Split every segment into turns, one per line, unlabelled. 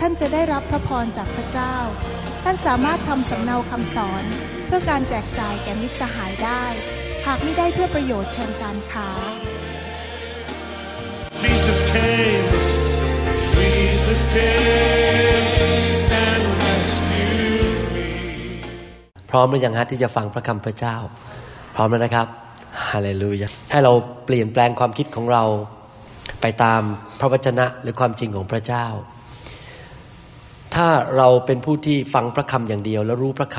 ท่านจะได้รับพระพรจากพระเจ้า ท่านสามารถทำสำเนาคำสอน เพื่อการแจกจ่ายแก่มิตรสหายได้ หากไม่ได้เพื่อประโยชน์เชิงการค้า
Jesus came, Jesus came and rescued me.
พร้อมหรือยังฮะที่จะฟังพระคำพระเจ้า พร้อมแล้วนะครับฮาเลลูยาให้เราเปลี่ยนแปลงความคิดของเรา ไปตามพระวจนะหรือความจริงของพระเจ้า ถ้าเราเป็นผู้ที่ฟังพระคำอย่างเดียว แล้วรู้พระค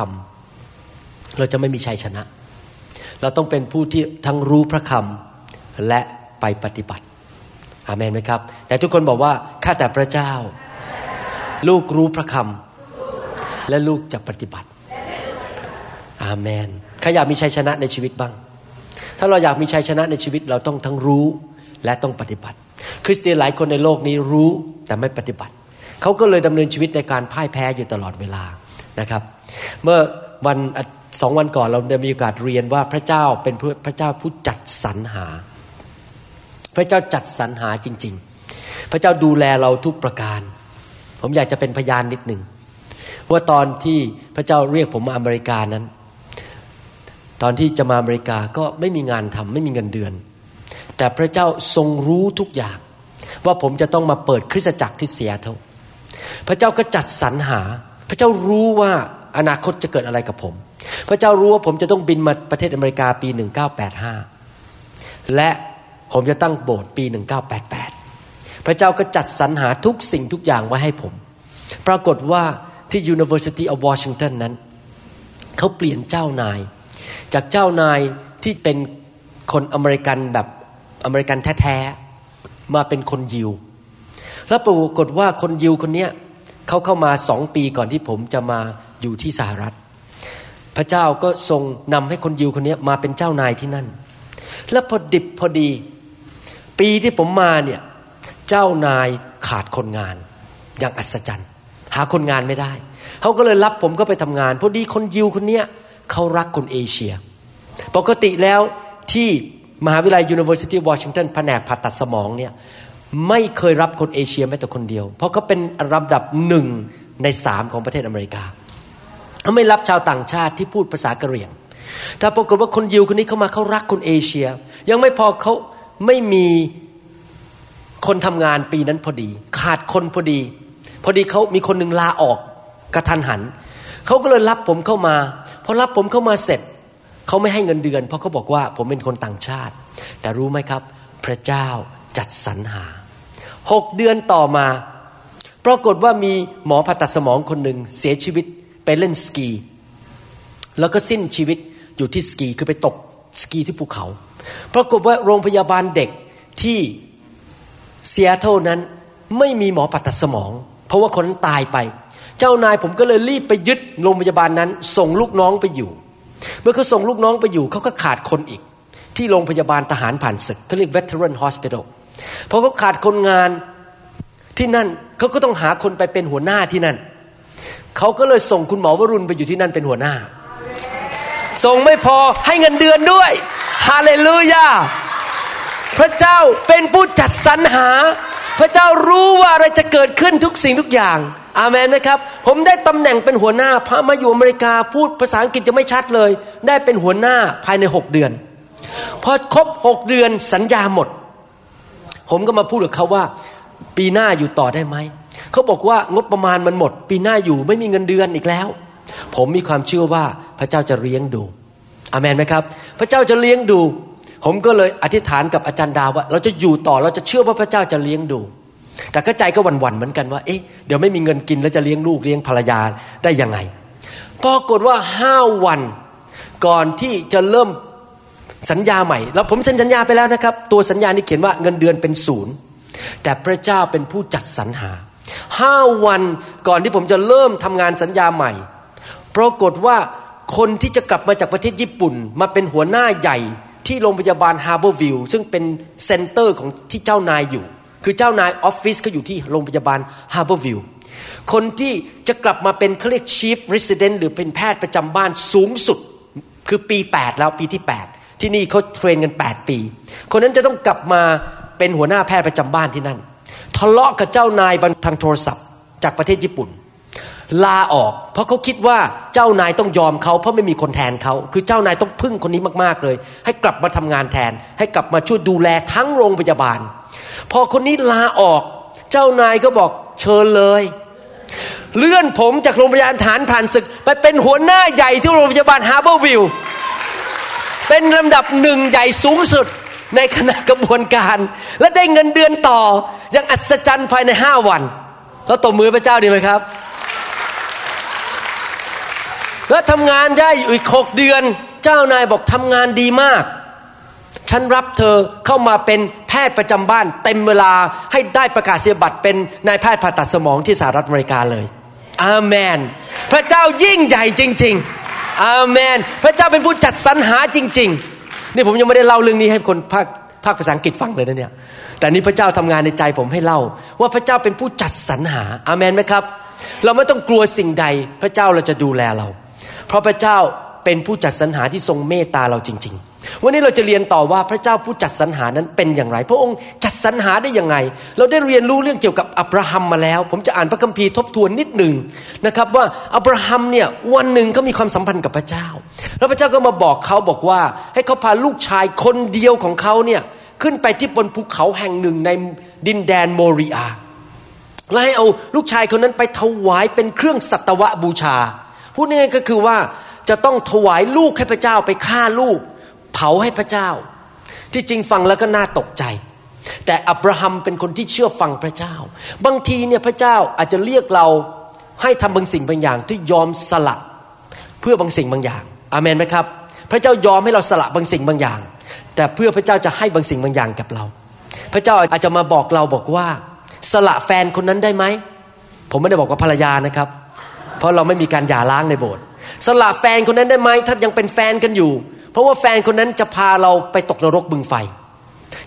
ำเราจะไม่มีชัยชนะ เราต้องเป็นผู้ที่ทั้งรู้พระคำและไปปฏิบัติอาเมนไหมครับ แต่ทุกคนบอกว่าข้าแต่พระเจ้า ลูกรู้พระคำและลูกจะปฏิบัติ อาเมนใครอยากมีชัยชนะในชีวิตบ้าง ถ้าเราอยากมีชัยชนะในชีวิตเราต้องทั้งรู้และต้องปฏิบัติ คริสเตียนหลายคนในโลกนี้รู้แต่ไม่ปฏิบัติ เขาก็เลยดำเนินชีวิตในการพ่ายแพ้อยู่ตลอดเวลานะครับ เมื่อวันสองวันก่อนเราได้มีโอกาสเรียนว่าพระเจ้าเป็นพระเจ้าผู้จัดสรรหา พระเจ้าจัดสรรหาจริง ๆ พระเจ้าดูแลเราทุกประการ ผมอยากจะเป็นพยานนิดหนึ่งว่าตอนที่พระเจ้าเรียกผมมาอเมริกานั้น ตอนที่จะมาอเมริกาก็ไม่มีงานทำไม่มีเงินเดือน แต่พระเจ้าทรงรู้ทุกอย่าง ว่าผมจะต้องมาเปิดคริสตจักรที่เสียเท่า พระเจ้าก็จัดสรรหา พระเจ้ารู้ว่าอนาคตจะเกิดอะไรกับผม พระเจ้ารู้ว่าผมจะต้องบินมาประเทศอเมริกาปี 1985 และผมจะตั้งโบสถ์ปี 1988 พระเจ้าก็จัดสรรหาทุกสิ่งทุกอย่างไว้ให้ผม ปรากฏว่าที่ University of Washington นั้น เขาเปลี่ยนเจ้านาย จากเจ้านายที่เป็นคนอเมริกันแบบอเมริกันแท้ๆ มาเป็นคนยิว แล้วปรากฏว่าคนยิวคนนี้เขาเข้ามาสองปีก่อนที่ผมจะมาอยู่ที่สหรัฐ พระเจ้าก็ทรงนำให้คนยิวคนนี้มาเป็นเจ้านายที่นั่น แล้วพอดิบพอดี ปีที่ผมมาเนี่ยเจ้านายขาดคนงาน อย่างอัศจรรย์ หาคนงานไม่ได้เขาก็เลยรับผมก็ไปทำงานพอดีคนยิวคนเนี้ยเขารักคนเอเชีย ปกติแล้วที่มหาวิทยาลัย University of Washington แผนกผ่าตัดสมองเนี่ย ไม่เคยรับคนเอเชียแม้แต่คนเดียว เพราะเขาเป็นลำดับหนึ่งในสามของประเทศอเมริกาเขาไม่รับชาวต่างชาติที่พูดภาษากะเหรี่ยงแต่ปรากฏว่าคนยิวคนนี้เข้ามาเขารักคนเอเชีย ยังไม่พอเขาไม่มีคนทำงานปีนั้นพอดี ขาดคนพอดี พอดีเขามีคนหนึ่งลาออกกระทันหันเขาก็เลยรับผมเข้ามาพอรับผมเข้ามาเสร็จเขาไม่ให้เงินเดือน เพราะเขาบอกว่าผมเป็นคนต่างชาติ แต่รู้ไหมครับ พระเจ้าจัดสรรหา หกเดือนต่อมาปรากฏว่ามีหมอผ่าตัดสมองคนหนึ่งเสียชีวิตไปเล่นสกี แล้วก็สิ้นชีวิตอยู่ที่สกีคือไปตกสกีที่ภูเขา ปรากฏว่าโรงพยาบาลเด็กที่เซียโตนั้นไม่มีหมอผ่าตัดสมอง เพราะว่าคนนั้นตายไป เจ้านายผมก็เลยรีบไปยึดโรงพยาบาลนั้น ส่งลูกน้องไปอยู่ เมื่อเขาส่งลูกน้องไปอยู่เขาก็ขาดคนอีก ที่โรงพยาบาลทหารผ่านศึกเขาเรียก veteran hospital พอเขาขาดคนงานที่นั่นเขาก็ต้องหาคนไปเป็นหัวหน้าที่นั่น เขาก็เลยส่งคุณหมอวรุณไปอยู่ที่นั่นเป็นหัวหน้า ส่งไม่พอให้เงินเดือนด้วยฮาเลลูยาพระเจ้าเป็นผู้จัดสรรหา พระเจ้ารู้ว่าอะไรจะเกิดขึ้นทุกสิ่งทุกอย่างอาเมนไหมครับ ผมได้ตำแหน่งเป็นหัวหน้าพระมาอยู่อเมริกาพูดภาษาอังกฤษจะไม่ชัดเลย ได้เป็นหัวหน้าภายในหกเดือน พอครบหกเดือนสัญญาหมด ผมก็มาพูดกับเขาว่า ปีหน้าอยู่ต่อได้ไหมเขาบอกว่างบประมาณมันหมด ปีหน้าอยู่ไม่มีเงินเดือนอีกแล้ว ผมมีความเชื่อว่าพระเจ้าจะเลี้ยงดูอาเมนไหมครับ พระเจ้าจะเลี้ยงดู ผมก็เลยอธิษฐานกับอาจารย์ดาวว่า เราจะอยู่ต่อเราจะเชื่อว่าพระเจ้าจะเลี้ยงดู แต่ก็ใจก็หวั่นๆเหมือนกันว่าเอ๊ะเดี๋ยวไม่มีเงินกินแล้วจะเลี้ยงลูกเลี้ยงภรรยาได้ยังไงปรากฏว่าห้าวันก่อนที่จะเริ่ม สัญญาใหม่ แล้วผมเซ็นสัญญาไปแล้วนะครับ ตัวสัญญานี้เขียนว่าเงินเดือนเป็นศูนย์แต่พระเจ้าเป็นผู้จัดสรรหาห้าวันก่อนที่ผมจะเริ่มทำงานสัญญาใหม่ ปรากฏว่าคนที่จะกลับมาจากประเทศญี่ปุ่น มาเป็นหัวหน้าใหญ่ที่โรงพยาบาลฮาร์เบอร์วิวซึ่งเป็น center ของที่เจ้านายอยู่ คือเจ้านายออฟฟิศเขาอยู่ที่โรงพยาบาลฮาร์เบอร์วิวคนที่จะกลับมาเป็นเขาเรียก Chief Resident หรือเป็นแพทย์ประจำบ้านสูงสุด คือปี 8 แล้วปีที่ 8 ที่นี่เขา train กัน 8 ปี คนนั้นจะต้องกลับมาเป็นหัวหน้าแพทย์ประจำบ้านที่นั่น ทะเลาะกับเจ้านายทางโทรศัพท์ จากประเทศญี่ปุ่น ลาออก เพราะเขาคิดว่าเจ้านายต้องยอมเขาเพราะไม่มีคนแทนเขา คือเจ้านายต้องพึ่งคนนี้มากๆเลย ให้กลับมาทำงานแทน ให้กลับมาช่วยดูแลทั้งโรงพยาบาล พอคนนี้ลาออก เจ้านายก็บอกเชิญเลยเลื่อนผมจากโรงพยาบาลฐานผ่านศึก ไปเป็นหัวหน้าใหญ่ที่โรงพยาบาลฮาร์เบอร์วิล เป็นลำดับหนึ่งใหญ่สูงสุดในคณะกระบวนการ และได้เงินเดือนต่ออย่างอัศจรรย์ภายในห้าวันเราตบมือพระเจ้าดีไหมครับ แล้วทำงานได้อีกหกเดือนเจ้านายบอกทำงานดีมาก ฉันรับเธอเข้ามาเป็นแพทย์ประจำบ้าน เต็มเวลาให้ได้ประกาศเสียบัตรเป็นนายแพทย์ผ่าตัดสมองที่สหรัฐอเมริกาเลย อาเมน พระเจ้ายิ่งใหญ่จริง ๆ อาเมน พระเจ้าเป็นผู้จัดสรรหาจริง ๆ นี่ผมยังไม่ได้เล่าเรื่องนี้ให้คนภาคภาคภาษาอังกฤษฟังเลยนะเนี่ย แต่นี่พระเจ้าทำงานในใจผมให้เล่า ว่าพระเจ้าเป็นผู้จัดสรรหาอาเมนไหมครับ เราไม่ต้องกลัวสิ่งใด พระเจ้าเราจะดูแลเรา เพราะพระเจ้าเป็นผู้จัดสรรหาที่ทรงเมตตาเราจริง ๆ วันนี้เราจะเรียนต่อว่าพระเจ้าผู้จัดสรรหานั้นเป็นอย่างไร พระองค์จัดสรรหาได้ยังไง เราได้เรียนรู้เรื่องเกี่ยวกับอับราฮัมมาแล้ว ผมจะอ่านพระคัมภีร์ทบทวนนิดหนึ่งนะครับว่าอับราฮัมเนี่ยวันหนึ่งเขามีความสัมพันธ์กับพระเจ้า แล้วพระเจ้าก็มาบอกเขาบอกว่า ให้เขาพาลูกชายคนเดียวของเขาเนี่ยขึ้นไปที่บนภูเขาแห่งหนึ่งในดินแดนโมริอาและให้เอาลูกชายคนนั้นไปถวายเป็นเครื่องสัตวบูชาพูดง่ายก็คือว่าจะต้องถวายลูกให้พระเจ้าไปฆ่าลูก เผาให้พระเจ้า ที่จริงฟังแล้วก็น่าตกใจ แต่อับราฮัมเป็นคนที่เชื่อฟังพระเจ้า บางทีเนี่ยพระเจ้าอาจจะเรียกเราให้ทำบางสิ่งบางอย่างที่ยอมสละเพื่อบางสิ่งบางอย่าง อาเมนไหมครับ พระเจ้ายอมให้เราสละบางสิ่งบางอย่าง แต่เพื่อพระเจ้าจะให้บางสิ่งบางอย่างกับเรา พระเจ้าอาจจะมาบอกเราบอกว่า สละแฟนคนนั้นได้ไหม ผมไม่ได้บอกว่าภรรยานะครับ เพราะเราไม่มีการหย่าร้างในโบสถ์สละแฟนคนนั้นได้ไหมถ้ายังเป็นแฟนกันอยู่ เพราะว่าแฟนคนนั้นจะพาเราไปตกนรกบึงไฟ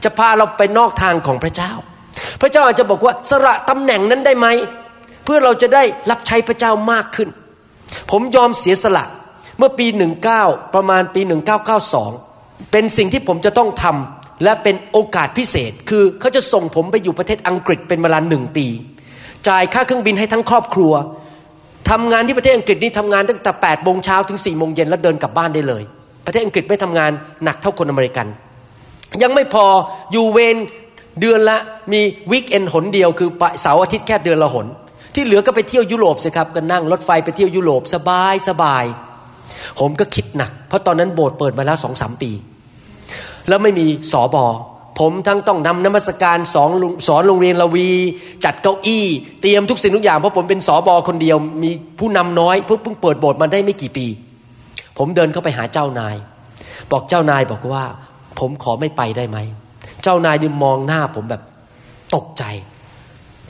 จะพาเราไปนอกทางของพระเจ้า พระเจ้าอาจจะบอกว่าสละตำแหน่งนั้นได้ไหมเพื่อเราจะได้รับใช้พระเจ้ามากขึ้น ผมยอมเสียสละเมื่อปี 19 ประมาณปี 1992 เป็นสิ่งที่ผมจะต้องทำและเป็นโอกาสพิเศษ คือเขาจะส่งผมไปอยู่ประเทศอังกฤษเป็นเวลาหนึ่งปี จ่ายค่าเครื่องบินให้ทั้งครอบครัวทำงานที่ประเทศอังกฤษนี่ทำงานตั้งแต่8ปดโมงเช้าถึง4ี่โมงเย็นแล้วเดินกลับบ้านได้เลย ประเทศอังกฤษไม่ทำงานหนักเท่าคนอเมริกัน ยังไม่พออยู่เวนเดือนละมีวิกเอนหนเดียวคือเสาร์อาทิตย์แค่เดือนละหน ที่เหลือก็ไปเที่ยวยุโรปสิครับก็นั่งรถไฟไปเที่ยวยุโรปสบายสบาย ผมก็คิดหนัก เพราะตอนนั้นโบสถ์เปิดมาแล้วสองสามปี แล้วไม่มีสอบอผมทั้งต้องนำนมัสการสอนสอนโรงเรียนละวี จัดเก้าอี้ เตรียมทุกสิ่งทุกอย่างเพราะผมเป็นสอบอคนเดียว มีผู้นำน้อยเพิ่งเพิ่งเปิดโบสถ์มาได้ไม่กี่ปี ผมเดินเข้าไปหาเจ้านาย บอกเจ้านายบอกว่า ผมขอไม่ไปได้ไหม เจ้านายนี่มองหน้าผมแบบตกใจ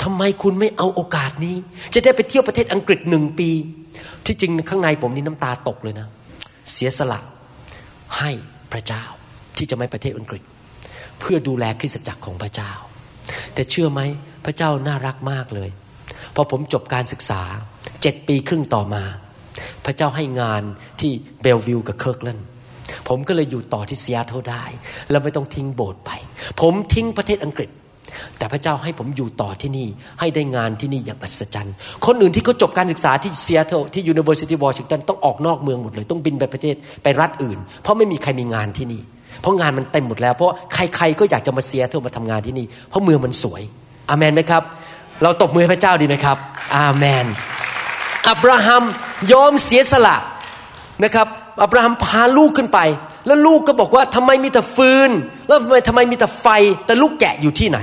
ทำไมคุณไม่เอาโอกาสนี้ จะได้ไปเที่ยวประเทศอังกฤษหนึ่งปี ที่จริงข้างในผมนี่น้ำตาตกเลยนะ เสียสละให้พระเจ้าที่จะไม่ประเทศอังกฤษ เพื่อดูแลคริสตจักรของพระเจ้า แต่เชื่อไหมพระเจ้าน่ารักมากเลยพอผมจบการศึกษาเจ็ดปีครึ่งต่อมา พระเจ้าให้งานที่เบลวิวกับเคิร์กแลนด์ผมก็เลยอยู่ต่อที่ซีแอตเทิลได้ แล้วไม่ต้องทิ้งโบสถ์ไป ผมทิ้งประเทศอังกฤษ แต่พระเจ้าให้ผมอยู่ต่อที่นี่ ให้ได้งานที่นี่อย่างอัศจรรย์ คนอื่นที่เขาจบการศึกษาที่ซีแอตเทิลที่ University of Washington ต้องออกนอกเมืองหมดเลย ต้องบินไปประเทศไปรัฐอื่น เพราะไม่มีใครมีงานที่นี่ เพราะงานมันเต็มหมดแล้ว เพราะใครๆก็อยากจะมาเสียเท่ามาทำงานที่นี่ เพราะเมืองมันสวย อเมนไหมครับ เราตบมือให้พระเจ้าดีไหมครับ อาเมน อับราฮัมยอมเสียสละนะครับอับราฮัมพาลูกขึ้นไป แล้วลูกก็บอกว่าทำไมมีแต่ฟืน แล้วทำไมทำไมมีแต่ไฟแต่ลูกแกะอยู่ที่ไหน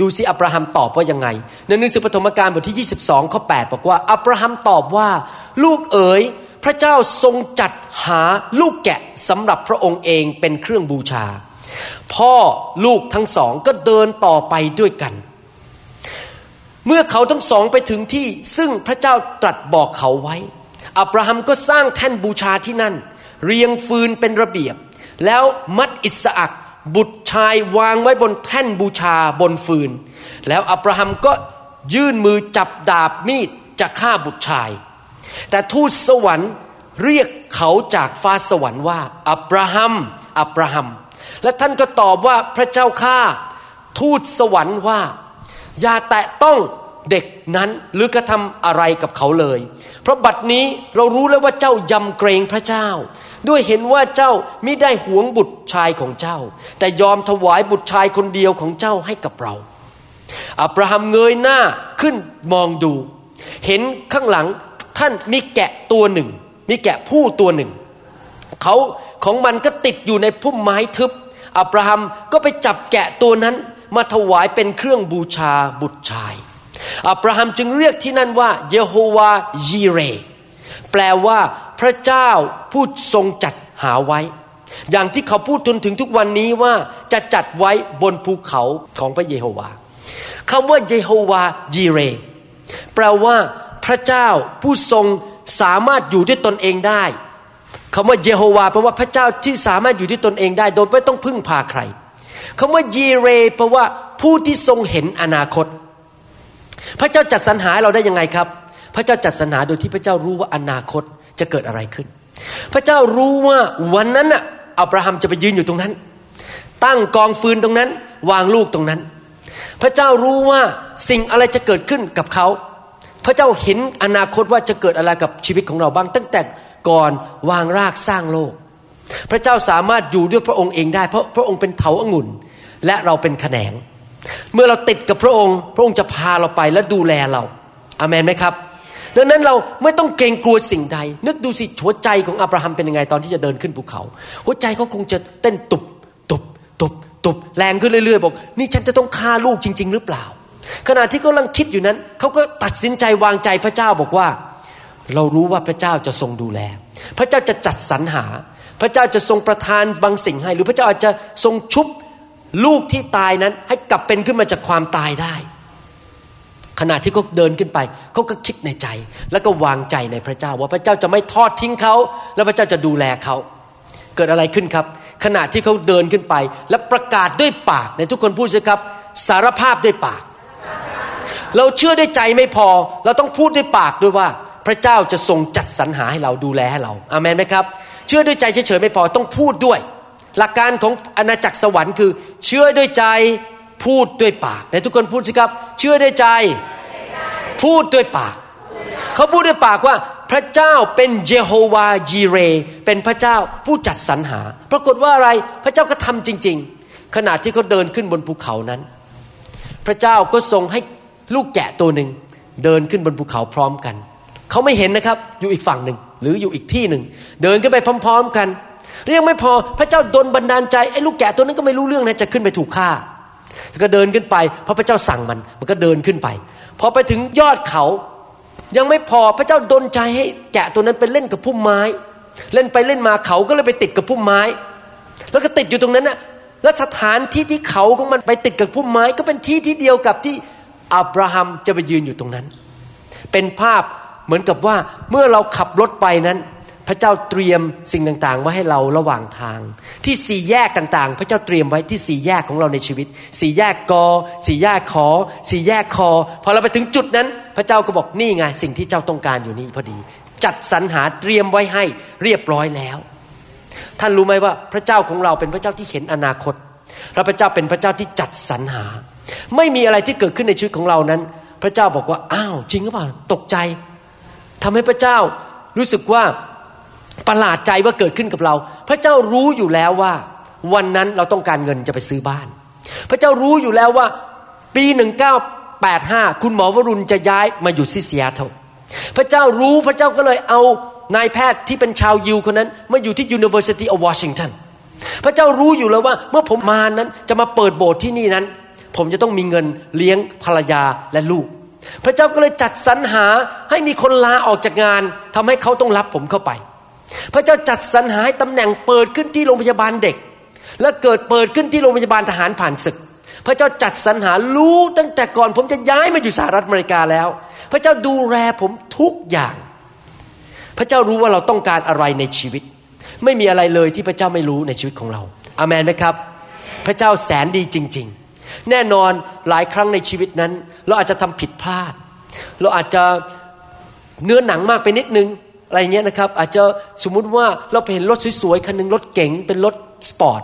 ดูสิอับราฮัมตอบว่ายังไง ในหนังสือปฐมกาลบทที่ 22ข้อ8บอกว่า อับราฮัมตอบว่า ลูกเอ๋ยพระเจ้าทรงจัดหาลูกแกะสำหรับพระองค์เองเป็นเครื่องบูชา พ่อลูกทั้งสองก็เดินต่อไปด้วยกัน เมื่อเขาทั้งสองไปถึงที่ซึ่งพระเจ้าตรัสบอกเขาไว้ อับราฮัมก็สร้างแท่นบูชาที่นั่น เรียงฟืนเป็นระเบียบ แล้วมัดอิสอักบุตรชายวางไว้บนแท่นบูชาบนฟืน แล้วอับราฮัมก็ยื่นมือจับดาบมีดจะฆ่าบุตรชาย แต่ทูตสวรรค์เรียกเขาจากฟ้าสวรรค์ว่า อับราฮัม อับราฮัม และท่านก็ตอบว่าพระเจ้าข้าทูตสวรรค์ว่า อย่าแตะต้องเด็กนั้นหรือกระทำอะไรกับเขาเลย เพราะบัดนี้เรารู้แล้วว่าเจ้ายำเกรงพระเจ้า ด้วยเห็นว่าเจ้ามิได้หวงบุตรชายของเจ้า แต่ยอมถวายบุตรชายคนเดียวของเจ้าให้กับเราอับราฮัมเงยหน้าขึ้นมองดู เห็นข้างหลังท่านมีแกะตัวหนึ่ง มีแกะผู้ตัวหนึ่ง เขาของมันก็ติดอยู่ในพุ่มไม้ทึบอับราฮัมก็ไปจับแกะตัวนั้น มาถวายเป็นเครื่องบูชาบุตรชาย อับราฮัมจึงเรียกที่นั่นว่า เยโฮวายีเร แปลว่าพระเจ้าผู้ทรงจัดหาไว้ อย่างที่เขาพูดจนถึงทุกวันนี้ว่าจะจัดไว้บนภูเขาของพระเยโฮวาคำว่าเยโฮวายีเร แปลว่า พระเจ้าผู้ทรงสามารถอยู่ด้วยตนเองได้คำว่าเยโฮวาแปลว่าพระเจ้าที่สามารถอยู่ด้วยตนเองได้ โดยไม่ต้องพึ่งพาใคร คำว่าเยเรแปลว่าผู้ที่ทรงเห็นอนาคต พระเจ้าจัดสรรหาเราได้ยังไงครับ พระเจ้าจัดสรรหาโดยที่พระเจ้ารู้ว่าอนาคตจะเกิดอะไรขึ้น พระเจ้ารู้ว่าวันนั้นน่ะอับราฮัมจะไปยืนอยู่ตรงนั้น ตั้งกองฟืนตรงนั้น วางลูกตรงนั้น พระเจ้ารู้ว่าสิ่งอะไรจะเกิดขึ้นกับเขา พระเจ้าเห็นอนาคตว่าจะเกิดอะไรกับชีวิตของเราบ้าง ตั้งแต่ก่อนวางรากสร้างโลก พระเจ้าสามารถอยู่ด้วยพระองค์เองได้ เพราะพระองค์เป็นเถาองุ่น และเราเป็นแขนง เมื่อเราติดกับพระองค์ พระองค์จะพาเราไปและดูแลเราอามันไหมครับดังนั้นเราไม่ต้องเกรงกลัวสิ่งใด นึกดูสิหัวใจของอับราฮัมเป็นยังไงตอนที่จะเดินขึ้นภูเขา หัวใจเขาคงจะเต้นตุบตุบตุบตุบแรงขึ้นเรื่อยๆบอกนี่ฉันจะต้องฆ่าลูกจริง ๆ หรือเปล่า ขณะที่เขากำลังคิดอยู่นั้นเขาก็ตัดสินใจวางใจพระเจ้าบอกว่า เรารู้ว่าพระเจ้าจะทรงดูแล พระเจ้าจะจัดสรรหา ระเจ้าจะทรงประทานบางสิ่งให้ หรือพระเจ้าอาจจะทรงชุบลูกที่ตายนั้น ให้กลับเป็นขึ้นมาจากความตายได้ ขณะที่เขาเดินขึ้นไปเขาก็คิดในใจ แล้วก็วางใจในพระเจ้า ว่าพระเจ้าจะไม่ทอดทิ้งเขา แล้วพระเจ้าจะดูแลเขา เกิดอะไรขึ้นครับ ขณะที่เขาเดินขึ้นไป และประกาศด้วยปากในทุกคนพูดสิครับ สารภาพด้วยปาก เราเชื่อด้วยใจไม่พอ เราต้องพูดด้วยปากด้วยว่า พระเจ้าจะทรงจัดสรรหาให้เราดูแลให้เราอามันไหมครับ เชื่อด้วยใจเฉยๆไม่พอต้องพูดด้วย หลักการของอาณาจักรสวรรค์คือ เชื่อด้วยใจพูดด้วยปากในทุกคนพูดสิครับ เชื่อด้วยใจ พูดด้วยปาก เขาพูดด้วยปากว่าพระเจ้าเป็นเยโฮวาจีเร เป็นพระเจ้าผู้จัดสรรหา ปรากฏว่าอะไรพระเจ้าก็ทำจริง ๆ ขณะที่เขาเดินขึ้นบนภูเขานั้น พระเจ้าก็ทรงให้ลูกแกะตัวหนึ่งเดินขึ้นบนภูเขาพร้อมกัน เขาไม่เห็นนะครับอยู่อีกฝั่งหนึ่ง หรืออยู่อีกที่หนึ่ง เดินขึ้นไปพร้อม ๆ กันแล้วยังไม่พอพระเจ้าดนบันดาลใจไอ้ลูกแกะตัวนั้นก็ไม่รู้เรื่องนะจะขึ้นไปถูกฆ่าก็เดินขึ้นไปเพราะพระเจ้าสั่งมันมันก็เดินขึ้นไปพอไปถึงยอดเขา ยังไม่พอพระเจ้าดนใจให้แกะตัวนั้นไปเล่นกับพุ่มไม้ เล่นไปเล่นมาเขาก็เลยไปติดกับพุ่มไม้ แล้วก็ติดอยู่ตรงนั้นนะและสถานที่ที่เขาของมันไปติดกับพุ่มไม้ ก็เป็นที่ที่เดียวกับที่อับราฮัมจะไปยืนอยู่ตรงนั้น เป็นภาพ เหมือนกับว่าเมื่อเราขับรถไปนั้น พระเจ้าเตรียมสิ่งต่างๆไว้ให้เราระหว่างทาง ที่สี่แยกต่างๆ พระเจ้าเตรียมไว้ที่สี่แยกของเราในชีวิต สี่แยกกอสี่แยกขอ สี่แยกคอพอเราไปถึงจุดนั้น พระเจ้าก็บอกนี่ไงสิ่งที่เจ้าต้องการอยู่นี่พอดี จัดสรรหาเตรียมไว้ให้เรียบร้อยแล้ว ท่านรู้ไหมว่าพระเจ้าของเราเป็นพระเจ้าที่เห็นอนาคตพระเจ้าเป็นพระเจ้าที่จัดสรรหา ไม่มีอะไรที่เกิดขึ้นในชีวิตของเรานั้น พระเจ้าบอกว่าอ้าวจริงหรือเปล่าตกใจ ทำให้พระเจ้ารู้สึกว่าประหลาดใจว่าเกิดขึ้นกับเรา พระเจ้ารู้อยู่แล้วว่า วันนั้นเราต้องการเงินจะไปซื้อบ้าน พระเจ้ารู้อยู่แล้วว่า ปี1985 คุณหมอวรุณจะย้ายมาอยู่ที่ซีแอตเทลพระเจ้ารู้พระเจ้าก็เลยเอานายแพทย์ที่เป็นชาวยิวคนนั้นมาอยู่ที่ University of Washington พระเจ้ารู้อยู่แล้วว่าเมื่อผมมานั้นจะมาเปิดโบสถ์ที่นี่นั้น ผมจะต้องมีเงินเลี้ยงภรรยาและลูก พระเจ้าก็เลยจัดสรรหาให้มีคนลาออกจากงานทำให้เขาต้องรับผมเข้าไป พระเจ้าจัดสรรหาให้ตำแหน่งเปิดขึ้นที่โรงพยาบาลเด็ก และเกิดเปิดขึ้นที่โรงพยาบาลทหารผ่านศึก พระเจ้าจัดสรรหารู้ตั้งแต่ก่อนผมจะย้ายมาอยู่สหรัฐอเมริกาแล้ว พระเจ้าดูแลผมทุกอย่าง พระเจ้ารู้ว่าเราต้องการอะไรในชีวิต ไม่มีอะไรเลยที่พระเจ้าไม่รู้ในชีวิตของเราอาเมนไหมครับ พระเจ้าแสนดีจริง ๆ แน่นอนหลายครั้งในชีวิตนั้น เราอาจจะทำผิดพลาด เราอาจจะเนื้อหนังมากไปนิดนึงอะไรเงี้ยนะครับ อาจจะสมมุติว่าเราไปเห็นรถสวยๆคันนึงรถเก๋งเป็นรถสปอร์ต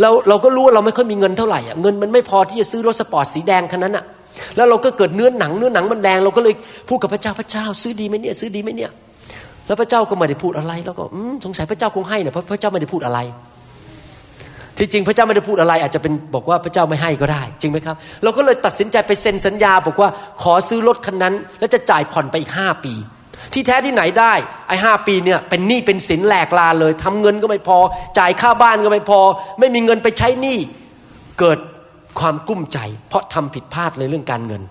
เราเราก็รู้ว่าเราไม่ค่อยมีเงินเท่าไหร่อะเงินมันไม่พอที่จะซื้อรถสปอร์ตสีแดงคันนั้นอะแล้วเราก็เกิดเนื้อหนังเนื้อหนังมันแดง เราก็เลยพูดกับพระเจ้าพระเจ้า ซื้อดีไหมเนี่ยซื้อดีไหมเนี่ย แล้วพระเจ้าก็ไม่ได้พูดอะไร แล้วก็สงสัยพระเจ้าคงให้นะเพราะพระเจ้าไม่ได้พูดอะไร ที่จริงพระเจ้าไม่ได้พูดอะไรอาจจะเป็นบอกว่าพระเจ้าไม่ให้ก็ได้ จริงไหมครับ เราก็เลยตัดสินใจไปเซ็นสัญญา บอกว่าขอซื้อรถคันนั้น แล้วจะจ่ายผ่อนไปอีกห้าปี ที่แท้ที่ไหนได้ไอ้ห้าปีเนี่ยเป็นหนี้เป็นสินแหลกลาเลยทำเงินก็ไม่พอ จ่ายค่าบ้านก็ไม่พอ ไม่มีเงินไปใช้หนี้เกิดความกุ้มใจ เพราะทำผิดพลาดเลยเรื่องการเงิน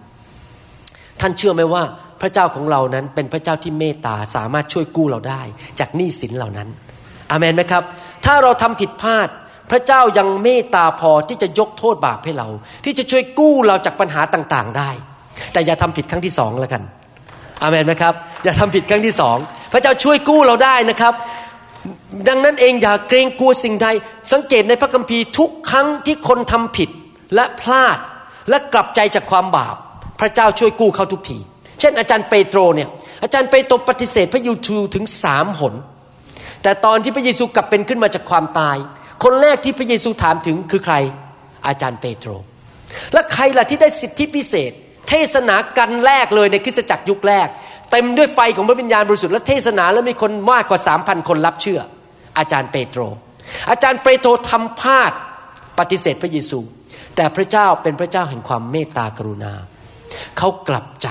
ท่านเชื่อไหมว่าพระเจ้าของเรานั้นเป็นพระเจ้าที่เมตตาสามารถช่วยกู้เราได้ จากหนี้สินเหล่านั้น อามนไหมครับ ถ้าเราทำผิดพลาด พระเจ้ายังเมตตาพอที่จะยกโทษบาปให้เรา ที่จะช่วยกู้เราจากปัญหาต่างๆ ได้ แต่อย่าทำผิดครั้งที่สองแล้วกันอามนไหมครับ อย่าทำผิดครั้งที่สองพระเจ้าช่วยกู้เราได้นะครับดังนั้นเองอย่าเกรงกลัวสิ่งใดสังเกตในพระคัมภีร์ทุกครั้งที่คนทำผิดและพลาดและกลับใจจากความบาป พระเจ้าช่วยกู้เขาทุกที เช่นอาจารย์เปโตรเนี่ยอาจารย์เปโตรปฏิเสธพระเยซูถึงสามหน แต่ตอนที่พระเยซูกลับเป็นขึ้นมาจากความตาย คนแรกที่พระเยซูถามถึงคือใคร อาจารย์เปโตร และใครล่ะที่ได้สิทธิพิเศษ เทศนากันแรกเลยในคริสตจักรยุคแรก เต็มด้วยไฟของพระวิญญาณบริสุทธิ์และเทศนาแล้วมีคนมากกว่าสามพันคนรับเชื่อ อาจารย์เปโตร อาจารย์เปโตรทำพลาดปฏิเสธพระเยซู แต่พระเจ้าเป็นพระเจ้าแห่งความเมตตากรุณา เขากลับใจ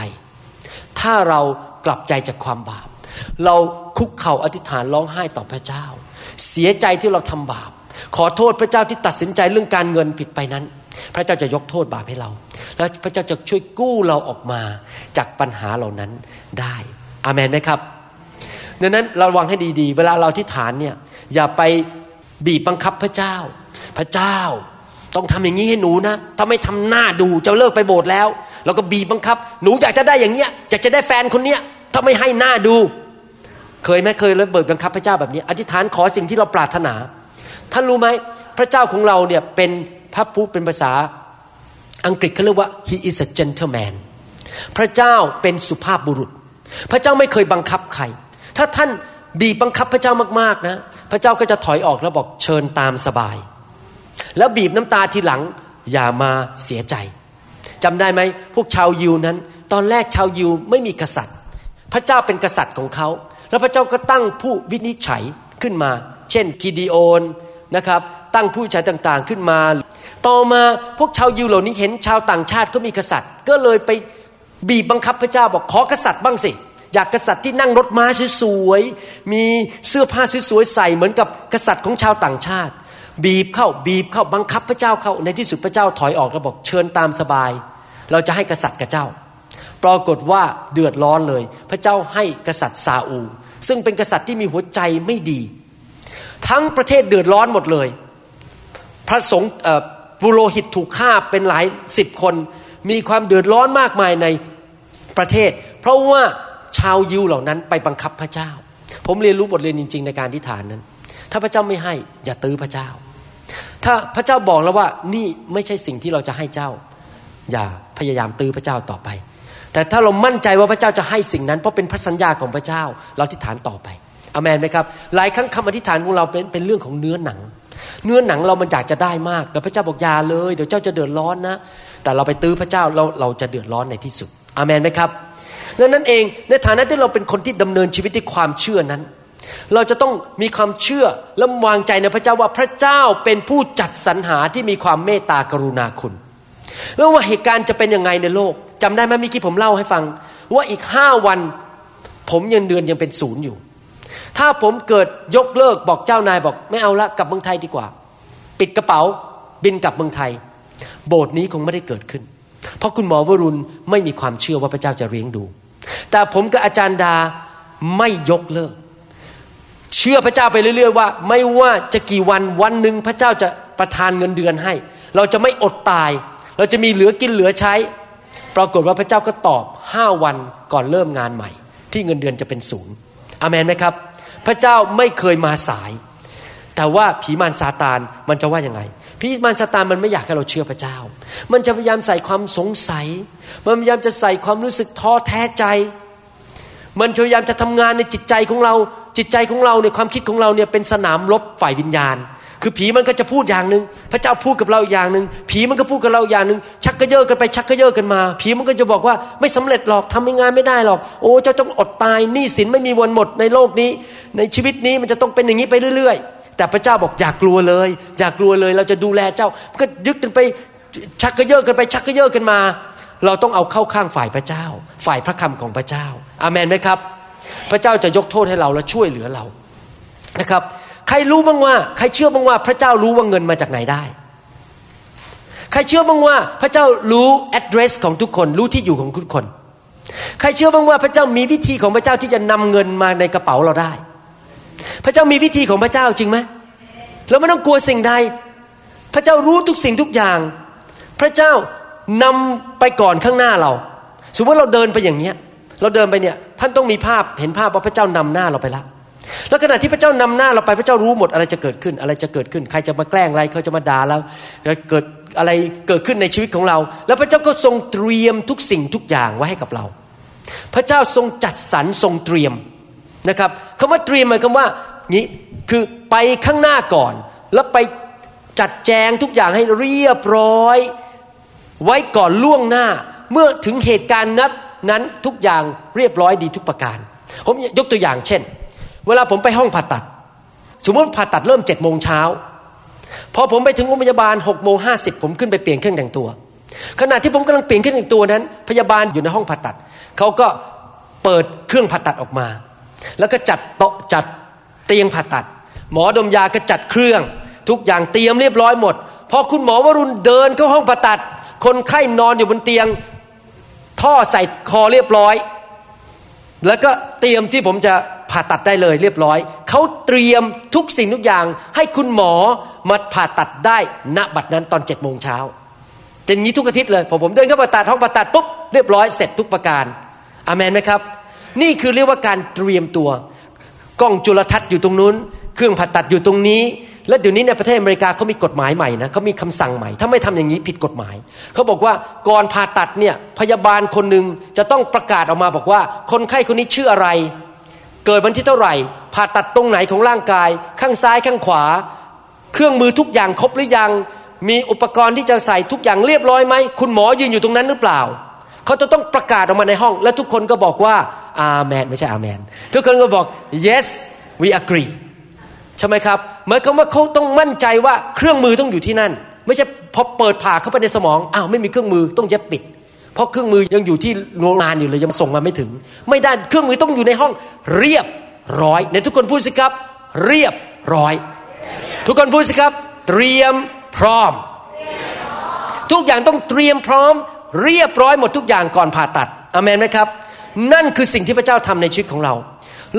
ถ้าเรากลับใจจากความบาป เราคุกเข่าอธิษฐานร้องไห้ต่อพระเจ้า เสียใจที่เราทำบาป ขอโทษพระเจ้าที่ตัดสินใจเรื่องการเงินผิดไปนั้น พระเจ้าจะยกโทษบาปให้เรา แล้วพระเจ้าจะช่วยกู้เราออกมาจากปัญหาเหล่านั้นได้อามันไหมครับดังนั้นระวังให้ดีๆ เวลาเราที่ฐานเนี่ยอย่าไปบีบบังคับพระเจ้า พระเจ้าต้องทำอย่างนี้ให้หนูนะ ถ้าไม่ทำหน้าดูจะเลิกไปโบสถ์แล้วเราก็บีบบังคับ หนูอยากจะได้อย่างเนี้ยอยากจะได้แฟนคนเนี้ย ถ้าไม่ให้หน้าดู เคยไหมเคยเลยเบิดบังคับพระเจ้าแบบนี้ อธิษฐานขอสิ่งที่เราปรารถนา ท่านรู้ไหมพระเจ้าของเราเนี่ยเป็นพระพูดเป็นภาษาอังกฤษเขาเรียกว่า he is a gentleman พระเจ้าเป็นสุภาพบุรุษ พระเจ้าไม่เคยบังคับใคร ถ้าท่านบีบบังคับพระเจ้ามากๆนะ พระเจ้าก็จะถอยออกแล้วบอกเชิญตามสบาย แล้วบีบน้ำตาทีหลังอย่ามาเสียใจจำได้ไหมพวกชาวยิวนั้น ตอนแรกชาวยิวไม่มีกษัตริย์ พระเจ้าเป็นกษัตริย์ของเขา แล้วพระเจ้าก็ตั้งผู้วินิจฉัยขึ้นมา เช่นกิดีโอน นะครับตั้งผู้ชัยต่างๆขึ้นมา ต่อมาพวกชาวยิวเหล่านี้เห็นชาวต่างชาติก็มีกษัตริย์ ก็เลยไปบีบบังคับพระเจ้าบอกขอกษัตริย์บ้างสิ อยากกษัตริย์ที่นั่งรถม้าสวยๆมีเสื้อผ้าสวยๆใส่เหมือนกับกษัตริย์ของชาวต่างชาติ บีบเข้าบีบเข้าบังคับพระเจ้าเข้าในที่สุดพระเจ้าถอยออกแล้วบอกเชิญตามสบาย เราจะให้กษัตริย์กับเจ้า ปรากฏว่าเดือดร้อนเลย พระเจ้าให้กษัตริย์ซาอู ซึ่งเป็นกษัตริย์ที่มีหัวใจไม่ดี ทั้งประเทศเดือดร้อนหมดเลย พระสงฆ์ปุโรหิตถูกฆ่าเป็นหลายสิบคน มีความเดือดร้อนมากมายในประเทศ เพราะว่าชาวยิวเหล่านั้นไปบังคับพระเจ้า ผมเรียนรู้บทเรียนจริง ๆ ในการที่ฐานนั้น ถ้าพระเจ้าไม่ให้อย่าตื้อพระเจ้า ถ้าพระเจ้าบอกแล้วว่านี่ไม่ใช่สิ่งที่เราจะให้เจ้า อย่าพยายามตื้อพระเจ้าต่อไป แต่ถ้าเรามั่นใจว่าพระเจ้าจะให้สิ่งนั้น เพราะเป็นพระสัญญาของพระเจ้า เราอธิฐานต่อไป อเมนไหมครับ หลายครั้งคำอธิษฐานของเราเป็นเป็นเรื่องของเนื้อหนัง เนื้อหนังเรามันอยากจะได้มากแต่พระเจ้าบอกยาเลยเดี๋ยวเจ้าจะเดือดร้อนนะ แต่เราไปตื้อพระเจ้าเราเราจะเดือดร้อนในที่สุดอเมนไหมครับดังนั้นเองในฐานะที่เราเป็นคนที่ดำเนินชีวิตด้วยความเชื่อนั้น เราจะต้องมีความเชื่อและวางใจในพระเจ้าว่าพระเจ้าเป็นผู้จัดสรรหาที่มีความเมตตากรุณาคุณไม่ว่าเหตุการณ์จะเป็นยังไงในโลกจำได้ไหมเมื่อกี้ผมเล่าให้ฟัง ว่าอีกห้าวัน ผมยังเดือนยังเป็นศูนย์อยู่ ถ้าผมเกิดยกเลิกบอกเจ้านายบอก ไม่เอาละกลับเมืองไทยดีกว่า ปิดกระเป๋าบินกลับเมืองไทย โบสถ์นี้คงไม่ได้เกิดขึ้น เพราะคุณหมอวรุณไม่มีความเชื่อว่าพระเจ้าจะเลี้ยงดู แต่ผมกับอาจารย์ดาไม่ยกเลิก เชื่อพระเจ้าไปเรื่อย ๆ ว่า ไม่ว่าจะกี่วันวันหนึ่งพระเจ้าจะประทานเงินเดือนให้ เราจะไม่อดตาย เราจะมีเหลือกินเหลือใช้ ปรากฏว่าพระเจ้าก็ตอบห้าวันก่อนเริ่มงานใหม่ ที่เงินเดือนจะเป็นศูนย์อเมนไหมครับ พระเจ้าไม่เคยมาสาย แต่ว่าผีมารซาตานมันจะว่ายังไงผีมารซาตานมันไม่อยากให้เราเชื่อพระเจ้า มันจะพยายามใส่ความสงสัย มันพยายามจะใส่ความรู้สึกท้อแท้ใจ มันพยายามจะทำงานในจิตใจของเรา จิตใจของเราในความคิดของเราเนี่ยเป็นสนามรบฝ่ายวิญญาณ คือผีมันก็จะพูดอย่างหนึ่งพระเจ้าพูดกับเราอย่างหนึ่งผีมันก็พูดกับเราอย่างหนึ่งชักกระเยาะกันไปชักกระเยาะกันมา ผีมันก็จะบอกว่าไม่สำเร็จหรอกทำงานไม่ได้หรอก โอ้เจ้าต้องอดตายหนี้สินไม่มีวันหมดในโลกนี้ ในชีวิตนี้มันจะต้องเป็นอย่างนี้ไปเรื่อย ๆ แต่พระเจ้าบอกอย่ากลัวเลย อย่ากลัวเลย เราจะดูแลเจ้าก็ยึดกันไปชักกระเยาะกันไปชักกระเยาะกันมา เราต้องเอาเข้าข้างฝ่ายพระเจ้า ฝ่ายพระคำของพระเจ้าอาเมนไหมครับ พระเจ้าจะยกโทษให้เราและช่วยเหลือเรานะครับ ใครรู้บ้างว่า ใครเชื่อบ้างว่าพระเจ้ารู้ว่าเงินมาจากไหนได้ ใครเชื่อบ้างว่าพระเจ้ารู้ address ของทุกคนรู้ที่อยู่ของทุกคน ใครเชื่อบ้างว่าพระเจ้ามีวิธีของพระเจ้าที่จะนำเงินมาในกระเป๋าเราได้ พระเจ้ามีวิธีของพระเจ้าจริงไหมเราไม่ต้องกลัวสิ่งใด พระเจ้ารู้ทุกสิ่งทุกอย่าง พระเจ้านำไปก่อนข้างหน้าเรา สมมติเราเดินไปอย่างเนี้ย เราเดินไปเนี่ยท่านต้องมีภาพเห็นภาพว่าพระเจ้านำหน้าเราไปแล้ว แล้วขณะที่พระเจ้านำหน้าเราไปพระเจ้ารู้หมดอะไรจะเกิดขึ้น อะไรจะเกิดขึ้น ใครจะมาแกล้งอะไรเขาจะมาด่าเราเกิดอะไรเกิดขึ้นในชีวิตของเรา แล้วพระเจ้าก็ทรงเตรียมทุกสิ่งทุกอย่างไว้ให้กับเรา พระเจ้าทรงจัดสรรทรงเตรียมนะครับคำว่าเตรียมหมายความว่านี้คือไปข้างหน้าก่อน แล้วไปจัดแจงทุกอย่างให้เรียบร้อย ไว้ก่อนล่วงหน้า เมื่อถึงเหตุการณ์นั้นนั้นทุกอย่างเรียบร้อยดีทุกประการ ผมยกตัวอย่างเช่น เวลาผมไปห้องผ่าตัด สมมติผ่าตัดเริ่มเจ็ดโมงเช้าพอผมไปถึงโรงพยาบาลหกโมงห้าสิบผมขึ้นไปเปลี่ยนเครื่องแต่งตัว ขณะที่ผมกำลังเปลี่ยนเครื่องแต่งตัวนั้น พยาบาลอยู่ในห้องผ่าตัดเขาก็เปิดเครื่องผ่าตัดออกมา แล้วก็จัดโต๊ะจัดเตียงผ่าตัด หมอดมยาก็จัดเครื่อง ทุกอย่างเตรียมเรียบร้อยหมดพอคุณหมอวรุณเดินเข้าห้องผ่าตัด คนไข้นอนอยู่บนเตียง ท่อใส่คอเรียบร้อย แล้วก็เตรียมที่ผมจะ ผ่าตัดได้เลยเรียบร้อย เขาเตรียมทุกสิ่งทุกอย่าง ให้คุณหมอมาผ่าตัดได้ณบัดนั้นตอนเจ็ดโมงเช้าจะนี้ทุกอาทิตย์เลยพอผมเดินเข้าผ่าตัดห้องผ่าตัดปุ๊บเรียบร้อยเสร็จทุกประการอามนไหมครับ นี่คือเรียกว่าการเตรียมตัว กล้องจุลทรรศน์อยู่ตรงนู้น เครื่องผ่าตัดอยู่ตรงนี้ และเดี๋ยวนี้ในประเทศอเมริกาเขามีกฎหมายใหม่นะเขามีคำสั่งใหม่ ถ้าไม่ทำอย่างนี้ผิดกฎหมาย เขาบอกว่าก่อนผ่าตัดเนี่ยพยาบาลคนหนึ่งจะต้องประกาศออกมาบอกว่า คนไข้คนนี้ชื่ออะไร เกิดวันที่เท่าไหร่ผ่าตัดตรงไหนของร่างกาย ข้างซ้ายข้างขวา เครื่องมือทุกอย่างครบหรือยัง มีอุปกรณ์ที่จะใส่ทุกอย่างเรียบร้อยไหมคุณหมอยืนอยู่ตรงนั้นหรือเปล่า เขาจะต้องประกาศออกมาในห้อง และทุกคนก็บอกว่าอาเมนไม่ใช่อาเมนทุกคนก็บอก yes we agree ใช่ไหมครับหมายความว่าเขาต้องมั่นใจว่าเครื่องมือต้องอยู่ที่นั่น ไม่ใช่พอเปิดผ่าเข้าไปในสมองอ้าวไม่มีเครื่องมือต้องเย็บปิด ราะเครื่องมือยังอยู่ที่โรงงานอยู่เลยยังส่งมาไม่ถึง ไม่ได้เครื่องมือต้องอยู่ในห้องเรียบร้อย ในทุกคนพูดสิครับ เรียบร้อย ทุกคนพูดสิครับ เตรียมพร้อม ทุกอย่างต้องเตรียมพร้อม เรียบร้อยหมดทุกอย่างก่อนผ่าตัดอเมนไหมครับ นั่นคือสิ่งที่พระเจ้าทำในชีวิตของเรา